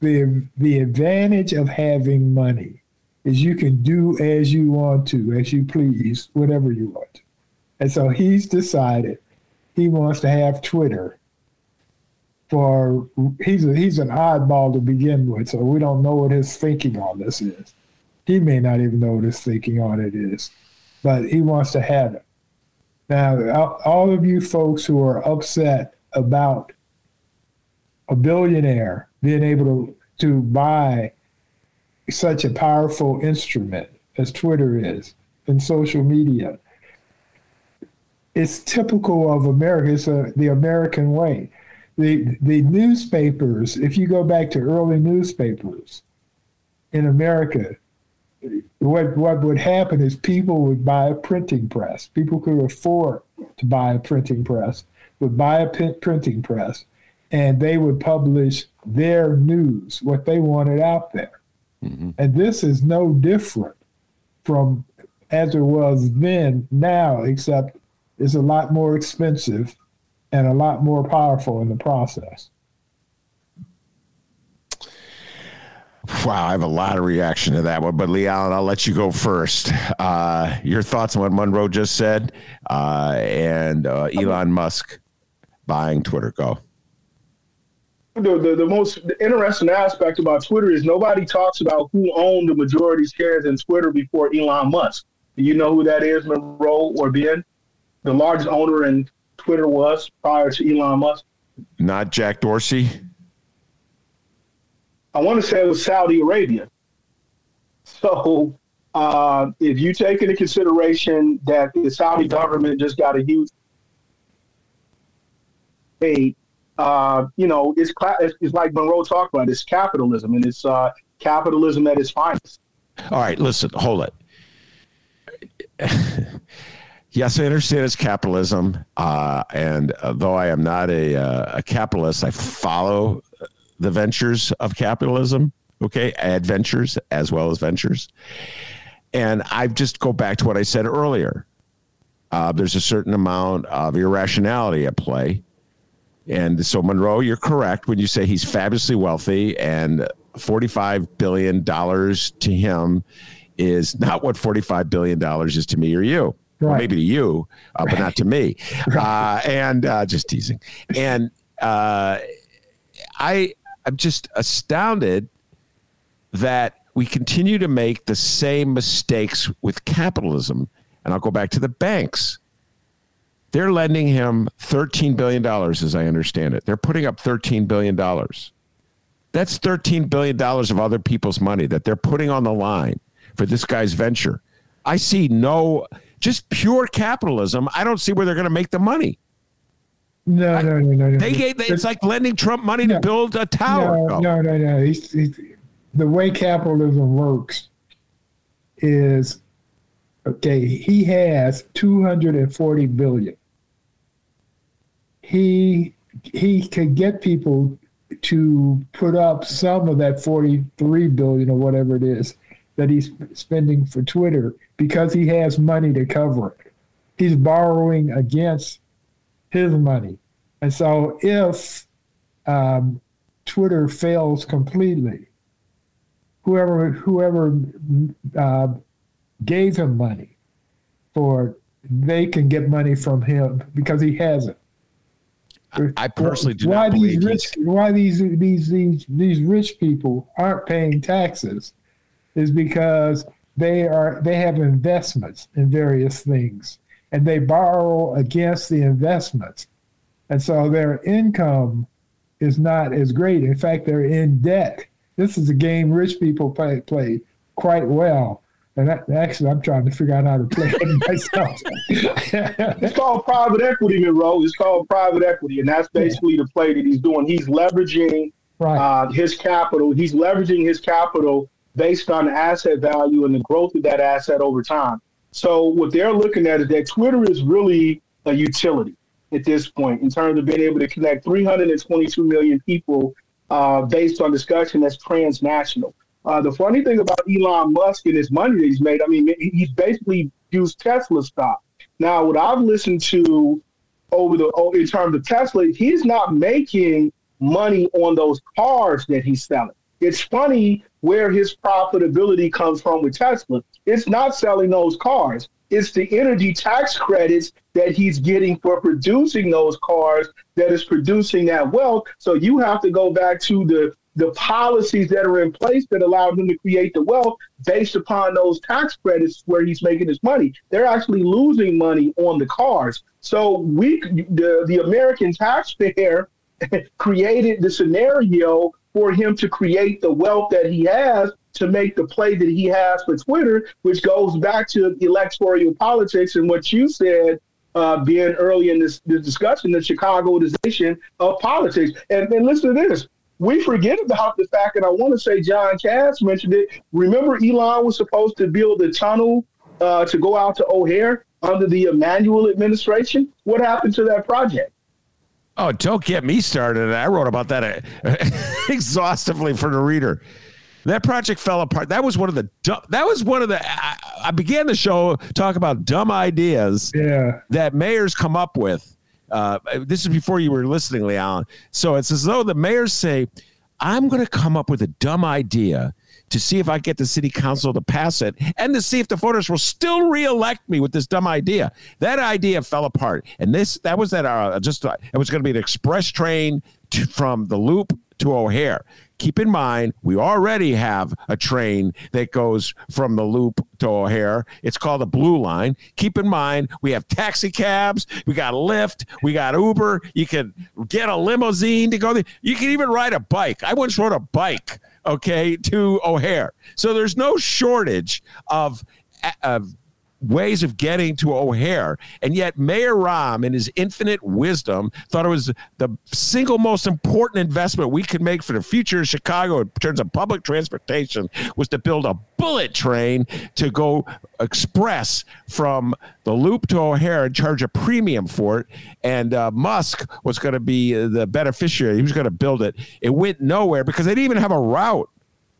the the advantage of having money is you can do as you want to, as you please, whatever you want. And so he's decided he wants to have Twitter for he's a, he's an oddball to begin with, so we don't know what his thinking on this is. He may not even know what his thinking on it is, but he wants to have it. Now, all of you folks who are upset about a billionaire being able to, to buy such a powerful instrument as Twitter is in social media, it's typical of America. It's a, the American way. The the newspapers, if you go back to early newspapers in America, what what would happen is people would buy a printing press. People could afford to buy a printing press, would buy a printing press, and they would publish their news, what they wanted out there. Mm-hmm. And this is no different from as it was then now, except is a lot more expensive and a lot more powerful in the process. Wow, I have a lot of reaction to that one, but LeAlan, I'll let you go first. Uh, your thoughts on what Monroe just said uh, and uh, Elon Musk buying Twitter. Go. The, the, the most interesting aspect about Twitter is nobody talks about who owned the majority shares in Twitter before Elon Musk. Do you know who that is, Monroe or Ben? The largest owner in Twitter was prior to Elon Musk? Not Jack Dorsey. I want to say it was Saudi Arabia. So uh, if you take into consideration that the Saudi government just got a huge aid, uh, you know, it's, it's like Monroe talked about. It's capitalism, and it's uh, capitalism at its finest. All right, listen, hold it. Yes, I understand it's capitalism, uh, and uh, though I am not a uh, a capitalist, I follow the ventures of capitalism. Okay, adventures as well as ventures, and I just go back to what I said earlier. Uh, there's a certain amount of irrationality at play. And so, Monroe, you're correct when you say he's fabulously wealthy and $45 billion to him is not what $45 billion is to me or you. Right. Well, maybe to you, uh, but not to me. Uh, and uh, just teasing. And uh, I, I'm just astounded that we continue to make the same mistakes with capitalism. And I'll go back to the banks. They're lending him $13 billion, as I understand it. They're putting up $13 billion. That's $13 billion of other people's money that they're putting on the line for this guy's venture. I see no, just pure capitalism. I don't see where they're going to make the money. No, I, no, no, no, no. They gave, it's like lending Trump money no, to build a tower. No, no, no, no. He's, he's, the way capitalism works is okay, he has 240 billion. He he could get people to put up some of that 43 billion or whatever it is that he's spending for Twitter because he has money to cover it. He's borrowing against his money. And so if um, Twitter fails completely, whoever whoever uh, gave him money for they can get money from him because he has it. I personally do why not these rich why these these these these rich people aren't paying taxes is because they are they have investments in various things and they borrow against the investments and so their income is not as great in fact they're in debt this is a game rich people play play quite well and that, actually, I'm trying to figure out how to play it myself. it's called private equity, Monroe. It's called private equity, and that's basically yeah. the play that he's doing. He's leveraging right. uh, his capital. He's leveraging his capital based on the asset value and the growth of that asset over time. So what they're looking at is that Twitter is really a utility at this point in terms of being able to connect 322 million people uh, based on discussion that's transnational. Uh, the funny thing about Elon Musk and his money that he's made, I mean, he's basically used Tesla stock. Now, what I've listened to over the oh, in terms of Tesla, he's not making money on those cars that he's selling. It's funny where his profitability comes from with Tesla. It's not selling those cars. It's the energy tax credits that he's getting for producing those cars that is producing that wealth. So you have to go back to the the policies that are in place that allow him to create the wealth based upon those tax credits where he's making his money. They're actually losing money on the cars. So we, the, the American taxpayer, created the scenario for him to create the wealth that he has to make the play that he has for Twitter, which goes back to electoral politics and what you said uh, being early in this, this discussion, the Chicagoization of politics. And, and listen to this we forget about the fact, and I want to say John Kass mentioned it. Remember, Elon was supposed to build a tunnel uh, to go out to O'Hare under the Emanuel administration. What happened to that project? Oh, don't get me started. I wrote about that uh, exhaustively for the reader. That project fell apart. That was one of the that was one of the I, I began the show talk about dumb ideas yeah. that mayors come up with uh, this is before you were listening, Leon. So it's as though the mayors say, I'm going to come up with a dumb idea to see if I get the city council to pass it and to see if the voters will still reelect me with this dumb idea. That idea fell apart. And this, that was that, uh, just, uh, it was going to be an express train to, from the loop to O'Hare. Keep in mind, we already have a train that goes from the loop to O'Hare. It's called the Blue Line. Keep in mind, we have taxi cabs, we got Lyft, we got Uber. You can get a limousine to go there. You can even ride a bike. I once rode a bike, okay, to O'Hare. So there's no shortage of, of ways of getting to O'Hare. And yet, Mayor Rahm, in his infinite wisdom, thought it was the single most important investment we could make for the future of Chicago in terms of public transportation was to build a bullet train to go express from the loop to O'Hare and charge a premium for it. And uh, Musk was going to be the beneficiary. He was going to build it. It went nowhere because they didn't even have a route.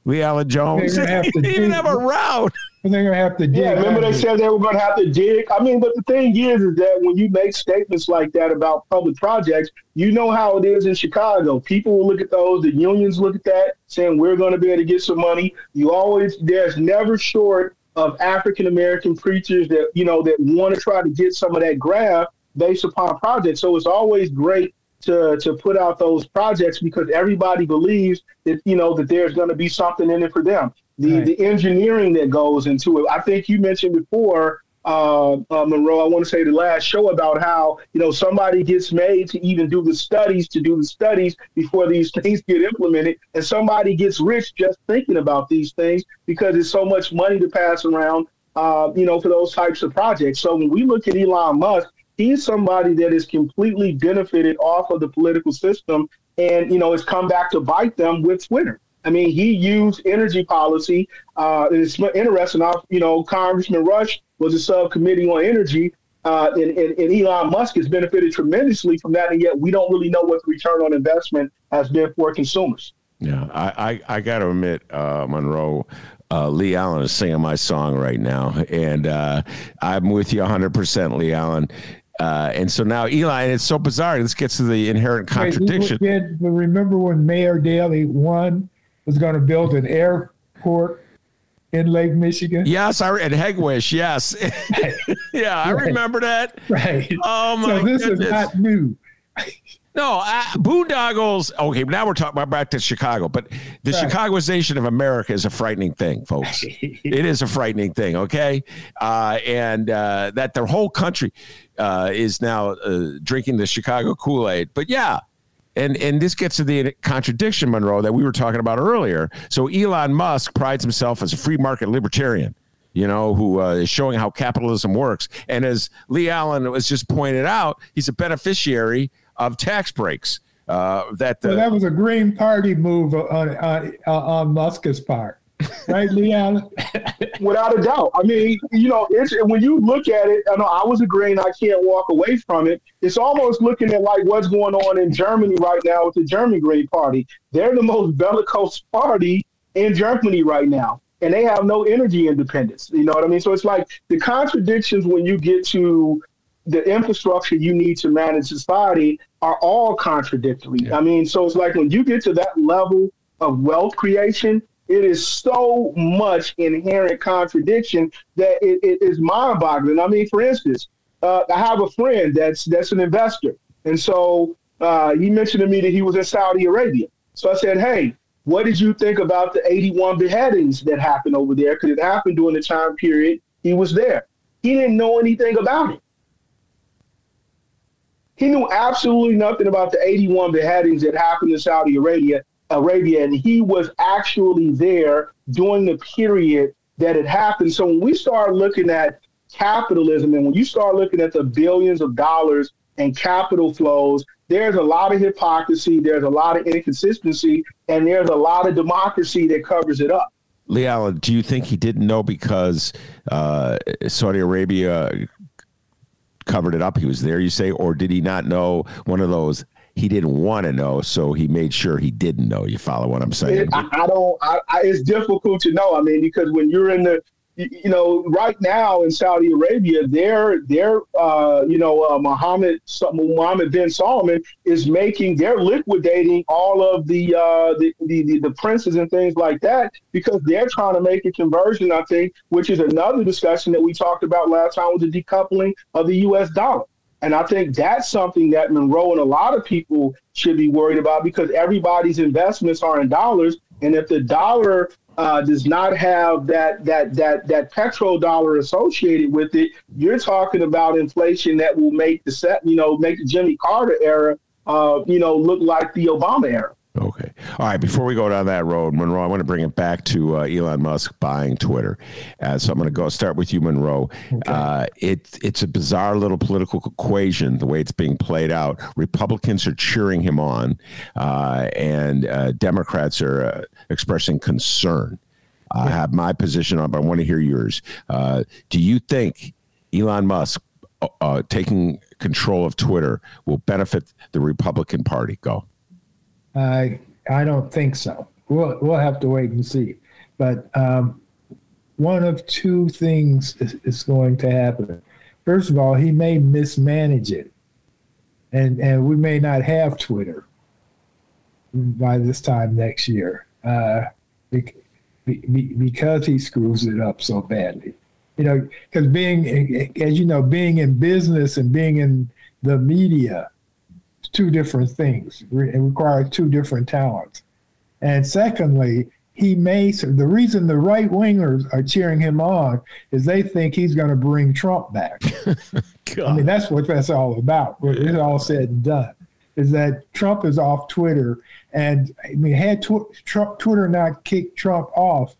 LeAlan Jones. They didn't even have a route. They're gonna have to dig. Yeah, remember they said they were gonna have to dig. I mean, but the thing is, is that when you make statements like that about public projects, you know how it is in Chicago. People will look at those. The unions look at that, saying we're going to be able to get some money. You always there's never short of African American preachers that you know that want to try to get some of that grab based upon projects. So it's always great to to put out those projects because everybody believes that you know that there's going to be something in it for them. The right. the engineering that goes into it. I think you mentioned before, uh, uh, Monroe. I want to say the last show about how you know somebody gets made to even do the studies to do the studies before these things get implemented, and somebody gets rich just thinking about these things because it's so much money to pass around. Uh, you know, for those types of projects. So when we look at Elon Musk, he's somebody that is completely benefited off of the political system and you know has come back to bite them with twitter i mean he used energy policy uh, it's interesting you know congressman rush was a subcommittee on energy uh, and, and, and, Elon Musk has benefited tremendously from that, and yet we don't really know what the return on investment has been for consumers. Yeah, I, I, I got to admit, uh, Monroe, uh, LeAlan is singing my song right now, and uh, I'm with you 100%, LeAlan. Uh, and so now Eli, and it's so bizarre. This gets to the inherent contradiction. Did, remember when Mayor Daley one was going to build an airport in Lake Michigan? Yes, I at Hegewisch. Yes, yeah, I right. remember that. Right. Oh my! So this goodness. is not new. No, uh, boondoggles. Okay, now we're talking about back to Chicago, but the right. Chicagoization of America is a frightening thing, folks. it is a frightening thing. Okay, uh, and uh, that the whole country uh, is now uh, drinking the Chicago Kool Aid. But yeah, and and this gets to the contradiction, Monroe, that we were talking about earlier. So Elon Musk prides himself as a free market libertarian you know, who uh, is showing how capitalism works. And as LeAlan was just pointed out, he's a beneficiary of tax breaks. Uh, that well, that was a Green Party move on on, on Musk's part, right, LeAlan? Without a doubt. I mean, you know, it's when you look at it. I know I was a Green. I can't walk away from it. It's almost looking at like what's going on in Germany right now with the German Green Party. They're the most bellicose party in Germany right now and they have no energy independence. You know what I mean? So it's like the contradictions when you get to the infrastructure you need to manage society are all contradictory. Yeah. I mean, so it's like when you get to that level of wealth creation, it is so much inherent contradiction that it, it is mind-boggling. I mean, for instance, uh, I have a friend that's that's an investor, and so uh, he mentioned to me that he was in Saudi Arabia. So I said, "Hey, what did you think about the 81 beheadings that happened over there? Because it happened during the time period he was there. He didn't know anything about it. He knew absolutely nothing about the 81 beheadings that happened in Saudi Arabia, Arabia, and he was actually there during the period that it happened. So when we start looking at capitalism and when you start looking at the billions of dollars and capital flows, there's a lot of hypocrisy, there's a lot of inconsistency, and there's a lot of democracy that covers it up. LeAlan, do you think he didn't know because uh, Saudi Arabia covered it up. He was there, you say, or did he not know one of those? He didn't want to know, so he made sure he didn't know. You follow what I'm saying? It, I, I, don't. I, I, it's difficult to know. I mean, because when you're in the you know, right now in Saudi Arabia, they're they're uh, you know uh, Mohammed Mohammed bin Salman is making they're liquidating all of the, uh, the, the the princes and things like that because they're trying to make a conversion. I think, which is another discussion that we talked about last time with the decoupling of the U.S. dollar. And I think that's something that Monroe and a lot of people should be worried about because everybody's investments are in dollars. And if the dollar uh, does not have that that that that petrodollar associated with it, you're talking about inflation that will make the set, you know, make the Jimmy Carter era, uh, you know, look like the Obama era. Okay. All right. Before we go down that road, Monroe, I want to bring it back to uh, Elon Musk buying Twitter. Uh, so I'm going to go start with you, Monroe. Okay. Uh, it, it's a bizarre little political equation, the way it's being played out. Republicans are cheering him on, uh, and uh, Democrats are uh, expressing concern. I have my position on, but I want to hear yours. do you think Elon Musk taking control of Twitter will benefit the Republican Party? Go. I I don't think so. We'll we'll have to wait and see. But um, one of two things is, is, going to happen. First of all, he may mismanage it, and and we may not have Twitter by this time next year uh, because he screws it up so badly. You know, because being, as you know, being in business and being in the media two different things. It requires two different talents. And secondly, he may, the reason the right wingers are cheering him on is they think he's going to bring Trump back. I mean, that's what that's all about. It's all said and done. Is that Trump is off Twitter. And I mean, had tw- Trump, Twitter not kicked Trump off,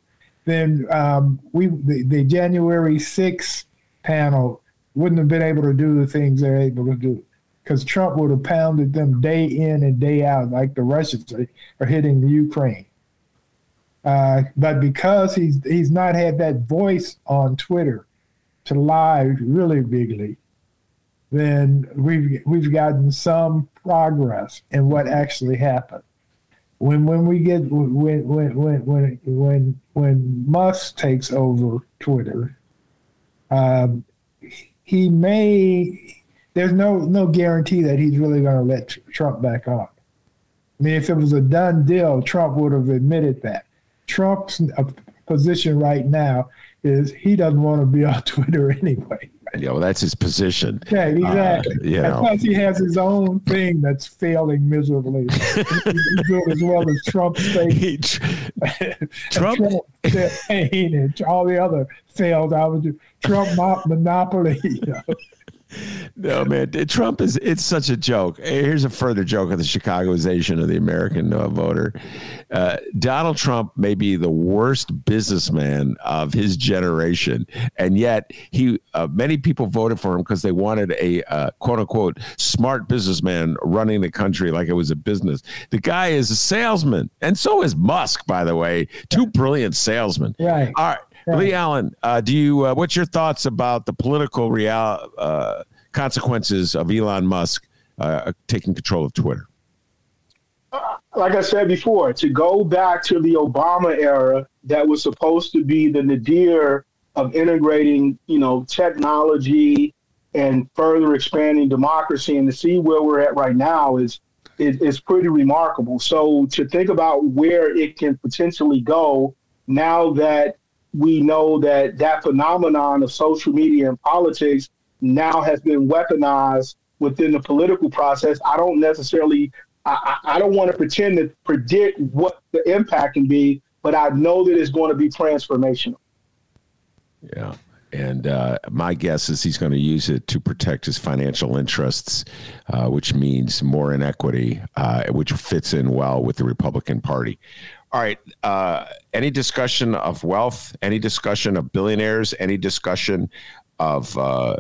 then um, we the, the January 6th panel wouldn't have been able to do the things they're able to do because Trump would have pounded them day in and day out, like the Russians are, hitting the Ukraine. Uh, but because he's he's not had that voice on Twitter to lie really bigly, then we've we've gotten some progress in what actually happened. When when we get when when when when when when Musk takes over Twitter, um, he may there's no no guarantee that he's really going to let Trump back on. I mean, if it was a done deal, Trump would have admitted that. Trump's uh, position right now is he doesn't want to be on Twitter anyway. Yeah, well, that's his position. Yeah, exactly. Uh, you know. Plus, he has his own thing that's failing miserably. as well as Trump's thing. Trump, Trump and all the other failed. I was Trump monopoly. You know? No man trump is it's such a joke. Here's a further joke of the chicagoization of the american uh, voter. Uh, donald trump may be the worst businessman of his generation and yet he uh, many people voted for him because they wanted a uh, quote unquote smart businessman running the country like it was a business. The guy is a salesman and so is musk by the way two brilliant salesmen. Right. All right LeAlan, uh, do you? Uh, what's your thoughts about the political real uh, consequences of Elon Musk uh, taking control of Twitter? Like I said before, to go back to the Obama era, that was supposed to be the nadir of integrating, you know, technology and further expanding democracy, and to see where we're at right now is is, is pretty remarkable. So to think about where it can potentially go now that we know that that phenomenon of social media and politics now has been weaponized within the political process. I don't necessarily, I, I don't want to pretend to predict what the impact can be, but I know that it's going to be transformational. Yeah. And uh, my guess is he's going to use it to protect his financial interests, uh, which means more inequity, uh, which fits in well with the Republican Party. All right. Uh, any discussion of wealth, any discussion of billionaires, any discussion of uh,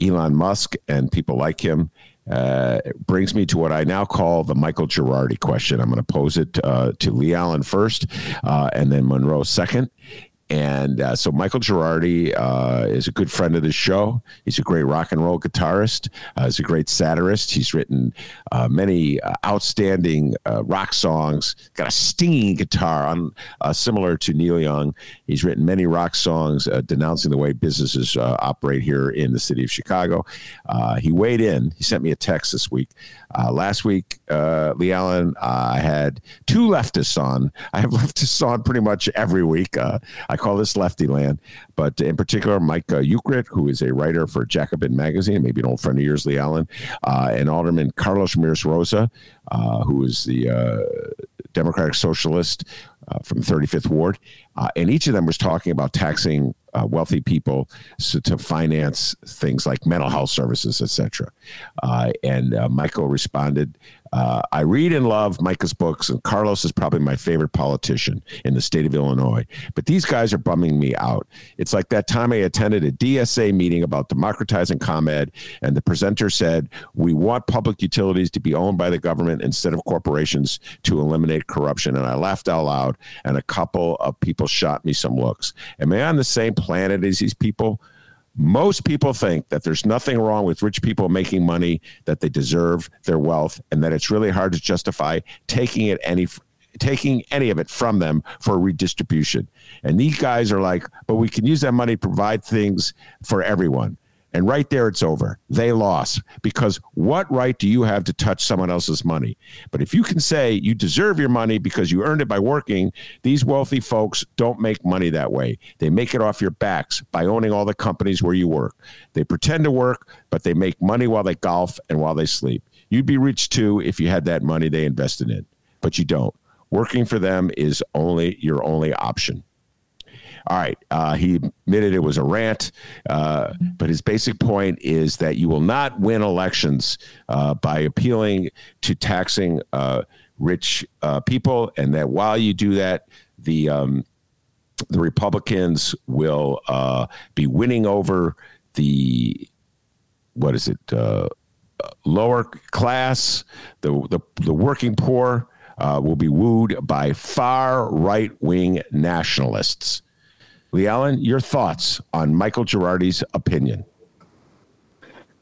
Elon Musk and people like him uh, brings me to what I now call the Michael Girardi question. I'm going to pose it uh, to LeAlan first uh, and then Monroe second. And uh, so Michael Girardi uh, is a good friend of the show. He's a great rock and roll guitarist. Uh, he's a great satirist. He's written uh, many uh, outstanding uh, rock songs. Got a stinging guitar, on similar to Neil Young. He's written many rock songs denouncing the way businesses operate here in the city of Chicago. he weighed in. He sent me a text this week. Last week, LeAlan, I had two leftists on. I have leftists on pretty much every week. I I call this Lefty Land. But in particular, Mike uh, who is a writer for Jacobin Magazine, maybe an old friend of yours, LeAlan, uh, and Alderman Carlos Ramirez Rosa, uh, who is the uh, Democratic Socialist uh, from 35th Ward. Uh, and each of them was talking about taxing uh, wealthy people so to finance things like mental health services, etc. Uh, and uh, Michael responded Uh, I read and love Micah's books, and Carlos is probably my favorite politician in the state of Illinois. But these guys are bumming me out. It's like that time I attended a DSA meeting about democratizing ComEd, and the presenter said, We want public utilities to be owned by the government instead of corporations to eliminate corruption. And I laughed out loud, and a couple of people shot me some looks. Am I on the same planet as these people? Most people think that there's nothing wrong with rich people making money, that they deserve their wealth, and that it's really hard to justify taking it any taking any of it from them for redistribution. And these guys are like, but we can use that money to provide things for everyone. And right there, it's over. They lost because what right do you have to touch someone else's money? But if you can say you deserve your money because you earned it by working, these wealthy folks don't make money that way. They make it off your backs by owning all the companies where you work. They pretend to work, but they make money while they golf and while they sleep. You'd be rich too if you had that money they invested in, but you don't. Working for them is only your only option. All right. Uh, he admitted it was a rant, uh, but his basic point is that you will not win elections uh, by appealing to taxing uh, rich uh, people, and that while you do that, the um, the Republicans will uh, be winning over the what is it lower class, the the, the working poor. will be wooed by far right wing nationalists. LeAlan, your thoughts on Michael Girardi's opinion?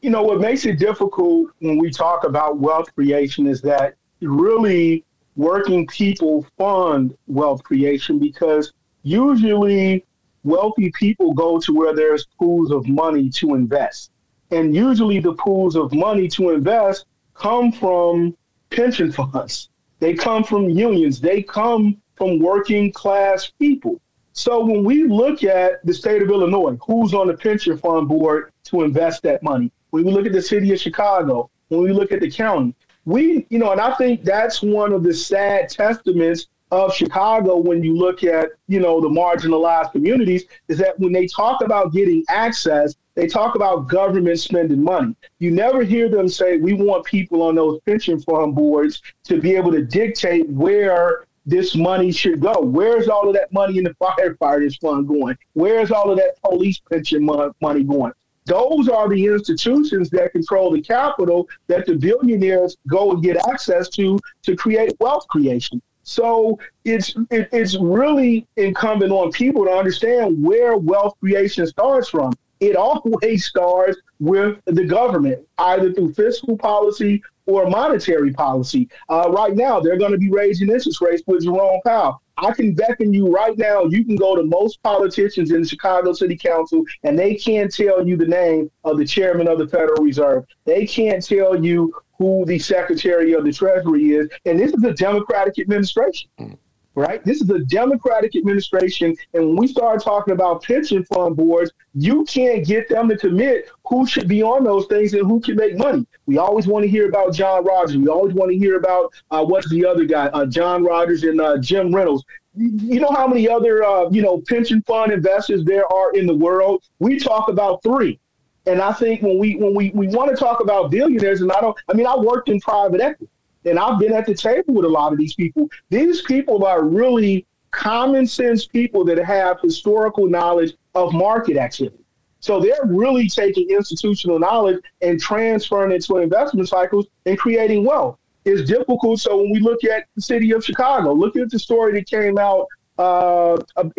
You know, what makes it difficult when we talk about wealth creation is that really working people fund wealth creation because usually wealthy people go to where there's pools of money to invest. And usually the pools of money to invest come from pension funds. They come from unions. They come from working class people. So when we look at the state of Illinois, who's on the pension fund board to invest that money? When we look at the city of Chicago, when we look at the county, we, you know, and I think that's one of the sad testaments of Chicago when you look at, you know, the marginalized communities is that when they talk about getting access, they talk about government spending money. You never hear them say, we want people on those pension fund boards to be able to dictate where this money should go. Where's all of that money in the firefighters fund going? Where's all of that police pension money going? Those are the institutions that control the capital that the billionaires go and get access to to create wealth creation. So it's it, it's really incumbent on people to understand where wealth creation starts from. It always starts with the government, either through fiscal policy or monetary policy. Uh, right now, they're going to be raising interest rates with Jerome Powell. I can beckon you right now. You can go to most politicians in Chicago City Council, and they can't tell you the name of the chairman of the Federal Reserve. They can't tell you who the Secretary of the Treasury is. And this is a Democratic administration. Mm right? This is a Democratic administration. And when we start talking about pension fund boards, you can't get them to commit who should be on those things and who can make money. We always want to hear about John Rogers. We always want to hear about uh, what's the other guy, uh, John Rogers and uh, Jim Reynolds. You know how many other, uh, you know, pension fund investors there are in the world? We talk about three. And I think when we when we, we want to talk about billionaires, and I don't, I mean, I worked in private equity and I've been at the table with a lot of these people. These people are really common sense people that have historical knowledge of market activity. So they're really taking institutional knowledge and transferring it to investment cycles and creating wealth. It's difficult. So when we look at the city of Chicago, look at the story that came out uh,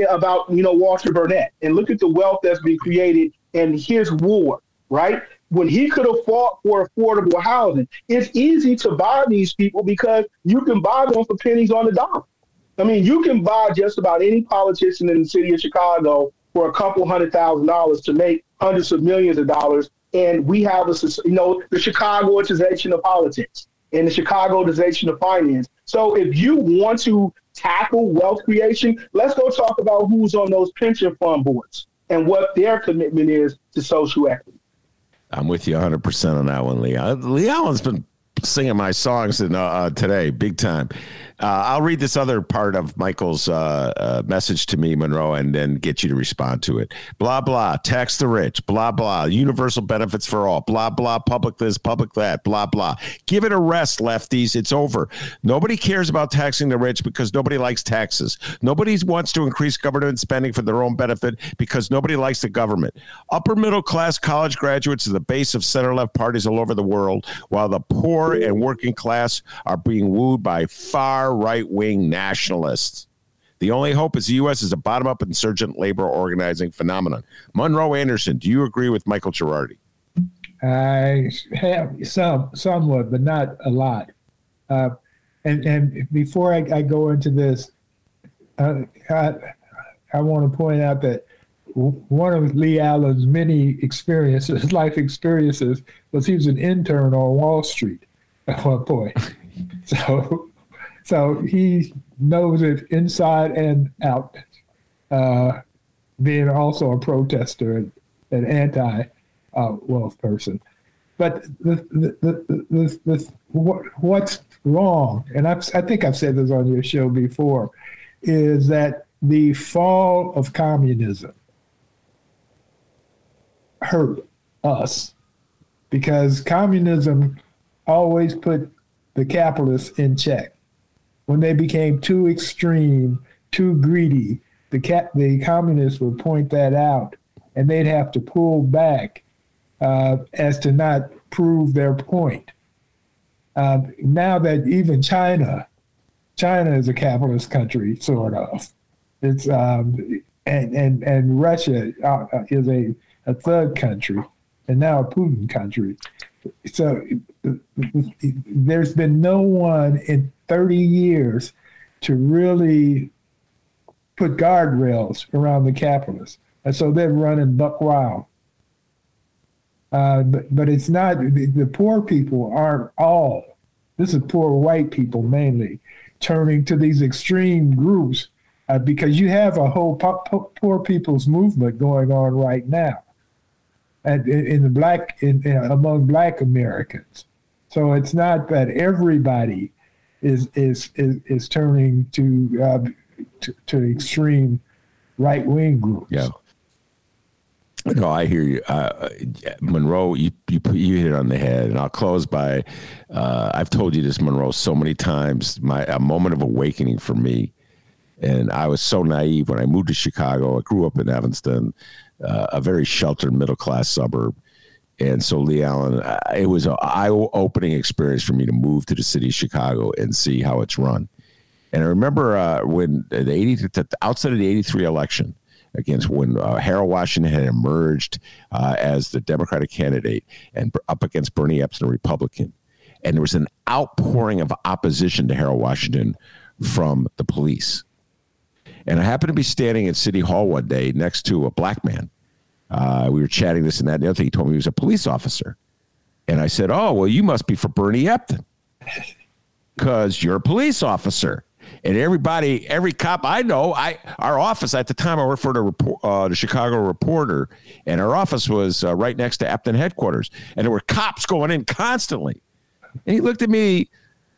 about you know Walter Burnett, and look at the wealth that's been created in his war. Right? When he could have fought for affordable housing. It's easy to buy these people because you can buy them for pennies on the dollar. I mean, you can buy just about any politician in the city of Chicago for a couple hundred thousand dollars to make hundreds of millions of dollars. And we have a, you know, the Chicagoization of politics and the Chicagoization of finance. So if you want to tackle wealth creation, let's go talk about who's on those pension fund boards and what their commitment is to social equity. I'm with you 100% on that one, Lee. LeAlan's been singing my songs in, uh, uh, today, big time. Uh, I'll read this other part of Michael's uh, uh, message to me, Monroe, and then get you to respond to it. Blah, blah, tax the rich, blah, blah, universal benefits for all, blah, blah, public this, public that, blah, blah. Give it a rest, lefties. It's over. Nobody cares about taxing the rich because nobody likes taxes. Nobody wants to increase government spending for their own benefit because nobody likes the government. Upper middle class college graduates are the base of center left parties all over the world, while the poor and working class are being wooed by far far right wing nationalists. The only hope is the U.S. is a bottom up insurgent labor organizing phenomenon. Monroe Anderson, do you agree with Michael Girardi? I have some, somewhat, but not a lot. Uh, and and before I, I go into this, uh, I, I want to point out that one of LeAlan's many experiences, life experiences, was he was an intern on Wall Street at one point. So so he knows it inside and out, uh, being also a protester and an anti uh, wealth person. But the, the, the, the, what, what's wrong, and I've, I think I've said this on your show before, is that the fall of communism hurt us because communism always put the capitalists in check when they became too extreme, too greedy, the cat, the communists would point that out, and they'd have to pull back uh, as to not prove their point. Uh, now that even China, China is a capitalist country, sort of. It's um, and and and Russia uh, is a a third country, and now a Putin country. So there's been no one in 30 years to really put guardrails around the capitalists. And so they're running buck wild. Uh, but, but it's not, the, the poor people aren't all, this is poor white people mainly, turning to these extreme groups uh, because you have a whole po- po- poor people's movement going on right now and in the black in, in, among black Americans. So it's not that everybody is is is, is turning to, uh, to, to extreme right wing groups. Yeah. No, I hear you, uh, Monroe. You, you you hit it on the head, and I'll close by. Uh, I've told you this, Monroe, so many times. My a moment of awakening for me, and I was so naive when I moved to Chicago. I grew up in Evanston, uh, a very sheltered middle class suburb, and so, LeAlan, it was an eye opening experience for me to move to the city of Chicago and see how it's run. And I remember uh, when the 80, the outside of the 83 election, against when uh, Harold Washington had emerged uh, as the Democratic candidate and up against Bernie Epstein, a Republican. And there was an outpouring of opposition to Harold Washington from the police. And I happened to be standing at City Hall one day next to a black man uh, we were chatting this and that. And the other thing, he told me he was a police officer. And I said, Oh, well, you must be for Bernie Epton because you're a police officer. And everybody, every cop I know, I our office at the time I worked for the report, uh, the Chicago Reporter, and our office was uh, right next to Epton headquarters, and there were cops going in constantly. And he looked at me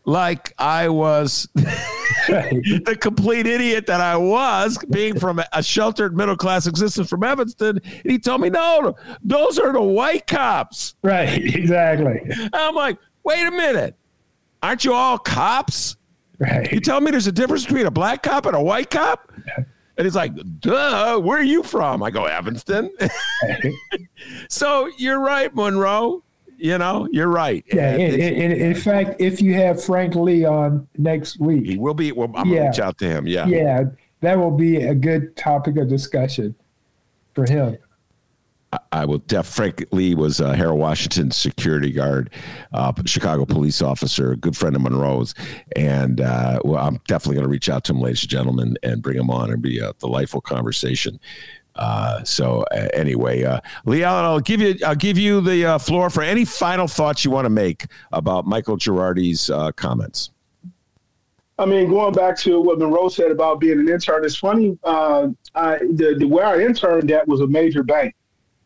like I was the complete idiot that I was, being from a sheltered middle class existence from Evanston. And he told me, no, those are the white cops. Right, exactly. I'm like, wait a minute. Aren't you all cops? Right. You tell me there's a difference between a black cop and a white cop? And he's like, duh, where are you from? I go, Evanston. so you're right, Monroe. You know, you're right. Yeah. In, in, in, fact, if you have Frank Lee on next week, he will be. Well, I'm yeah, gonna reach out to him. Yeah. Yeah, that will be a good topic of discussion for him. I will def. Frank Lee was uh, Harold Washington's security guard, uh, Chicago police officer, a good friend of Monroe's, and uh, well, I'm definitely going to reach out to him, ladies and gentlemen, and bring him on and be a delightful conversation. Uh, so uh, anyway, uh, LeAlan, I'll give you I'll give you the uh, floor for any final thoughts you want to make about Michael Girardi's uh, comments. I mean, going back to what Monroe said about being an intern, it's funny. Uh, I, the, the where I interned at was a major bank.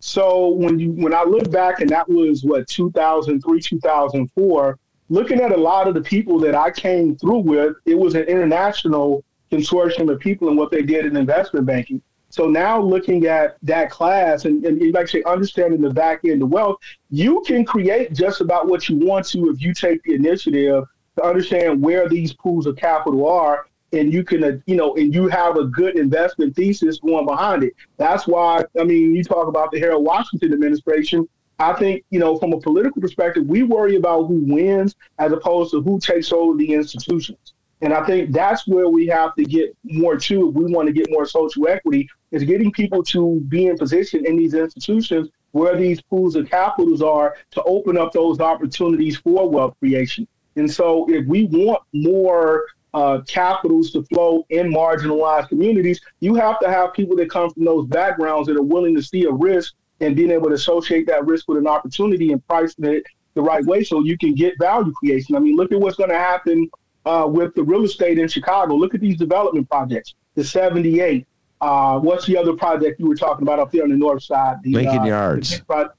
So when you when I look back, and that was what 2003, 2004. looking at a lot of the people that I came through with, it was an international consortium of people and what they did in investment banking. So now looking at that class and, and actually understanding the back end of wealth, you can create just about what you want to if you take the initiative to understand where these pools of capital are and you can, uh, you know, and you have a good investment thesis going behind it. That's why, I mean, you talk about the Harold Washington administration. I think, you know, from a political perspective, we worry about who wins as opposed to who takes over the institutions. And I think that's where we have to get more to if we want to get more social equity is getting people to be in position in these institutions where these pools of capitals are to open up those opportunities for wealth creation. And so if we want more uh, capitals to flow in marginalized communities, you have to have people that come from those backgrounds that are willing to see a risk and being able to associate that risk with an opportunity and pricing it the right way so you can get value creation. I mean, look at what's going to happen uh, with the real estate in Chicago. Look at these development projects. The 78. Uh, what's the other project you were talking about up there on the north side? The, Lincoln uh, Yards. the-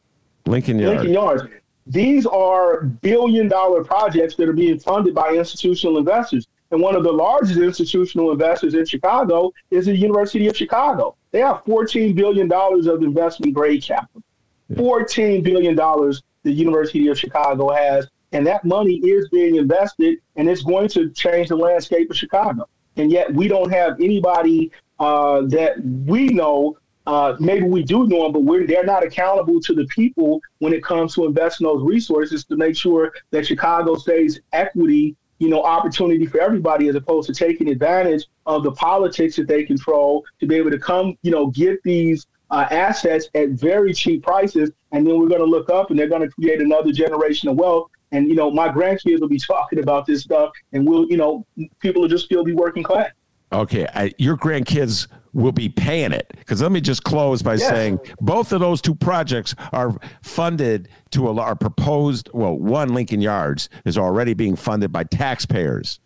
Lincoln Yards. Lincoln Yards. These are billion dollar projects that are being funded by institutional investors. And one of the largest institutional investors in Chicago is the University of Chicago. They have $14 billion of investment grade capital. $14 billion the University of Chicago has. And that money is being invested and it's going to change the landscape of Chicago. And yet we don't have anybody uh, that we know uh, maybe we do know them, but they're not accountable to the people when it comes to investing those resources to make sure that Chicago stays equity, you know, opportunity for everybody as opposed to taking advantage of the politics that they control to be able to come, you know, get these uh, assets at very cheap prices. And then we're going to look up and they're going to create another generation of wealth. And, you know, my grandkids will be talking about this stuff and we'll, you know, people will just still be working class. Okay, I, your grandkids will be paying it because let me just close by Yes. saying both of those two projects are funded to a are proposed. Well, one Lincoln Yards is already being funded by taxpayers.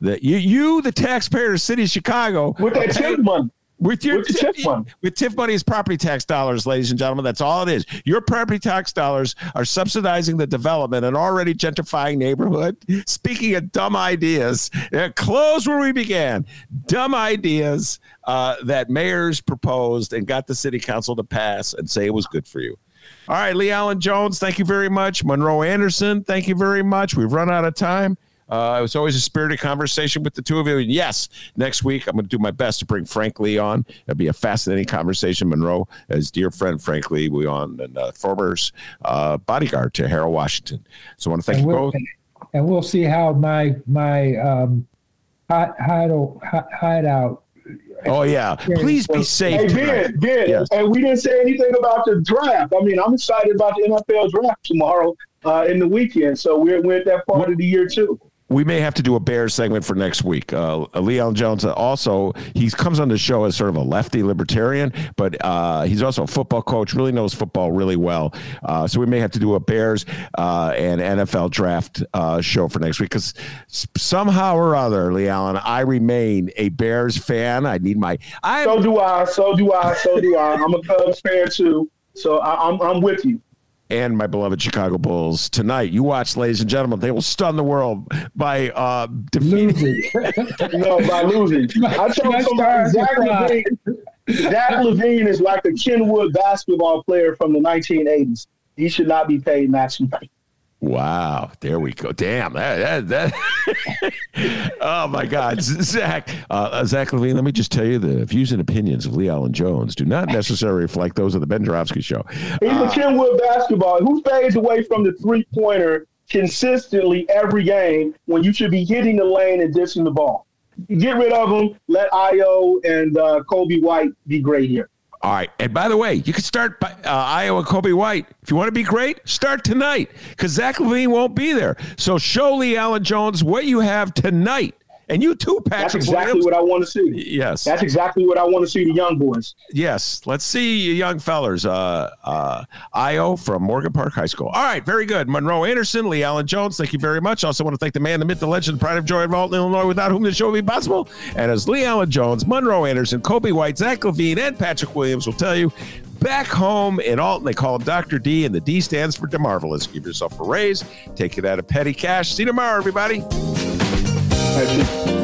That you, you, the taxpayers, city of Chicago, With that paying- money. With your With TIF money. with TIF money is property tax dollars, ladies and gentlemen. That's all it is. Your property tax dollars are subsidizing the development and already gentrifying neighborhood. Speaking of dumb ideas, uh, close where we began. Dumb ideas uh, that mayors proposed and got the city council to pass and say it was good for you. All right, LeAlan Jones, thank you very much. Monroe Anderson, thank you very much. We've run out of time. Uh, it was always a spirited conversation with the two of you. And yes, next week I'm going to do my best to bring Frank Lee on. It'll be a fascinating conversation. Monroe, as dear friend Frank Lee, we on and uh, former uh, bodyguard to Harold Washington. So I want to thank and you we'll, both. and we'll see how my my um, hide, hideout, hi- hideout. Oh yeah, please be safe. Hey. Ben, Ben, Yes. and we didn't say anything about the draft. I mean, I'm excited about the NFL draft tomorrow uh, in the weekend. So we're, we're at that part of the year, too. We may have to do a Bears segment for next week. Uh, LeAlan Jones uh, also he comes on the show as sort of a lefty libertarian, but uh, he's also a football coach. Really knows football really well. Uh, so we may have to do a Bears uh, and NFL draft uh, show for next week because somehow or other, LeAlan, I remain a Bears fan. I need my I So do I. So do I. So do I. I'm a Cubs fan, too. So I, I'm, I'm with you. And my beloved Chicago Bulls tonight. You watch, ladies and gentlemen. They will stun the world by uh, defeating. No, by losing. I told somebody. Zach LaVine, Zach LaVine is like a Kenwood basketball player from the 1980s. He should not be paid maximum pay. Wow, there we go. Damn, that, that, that. oh my God, Zach, uh, Zach LaVine. Let me just tell you, the views and opinions of LeAlan Jones do not necessarily reflect those of the Ben Joravsky Show. He's a Kenwood basketball. Who fades away from the three pointer consistently every game when you should be hitting the lane and dishing the ball? Get rid of him. Let Ayo and uh, Coby White be great here. All right, and by the way, you can start by, uh, Iowa Coby White if you want to be great. Start tonight because Zach LaVine won't be there. So show LeAlan Jones what you have tonight, and you too, Patrick. That's exactly Williams. what I want to see. yes, That's exactly what I want to see the young boys. Yes, let's see you young fellers. Uh, uh, Ayo from Morgan Park High School. All right, very good. Monroe Anderson, LeAlan Jones, thank you very much. I also want to thank the man, the myth, the legend, the pride of joy of Alton, Illinois, without whom the show would be possible. And as LeAlan Jones, Monroe Anderson, Coby White, Zach LaVine, and Patrick Williams will tell you, back home in Alton. They call him Dr. D, and the D stands for DeMarvelous. Give yourself a raise, take it out of petty cash. See you tomorrow, everybody. How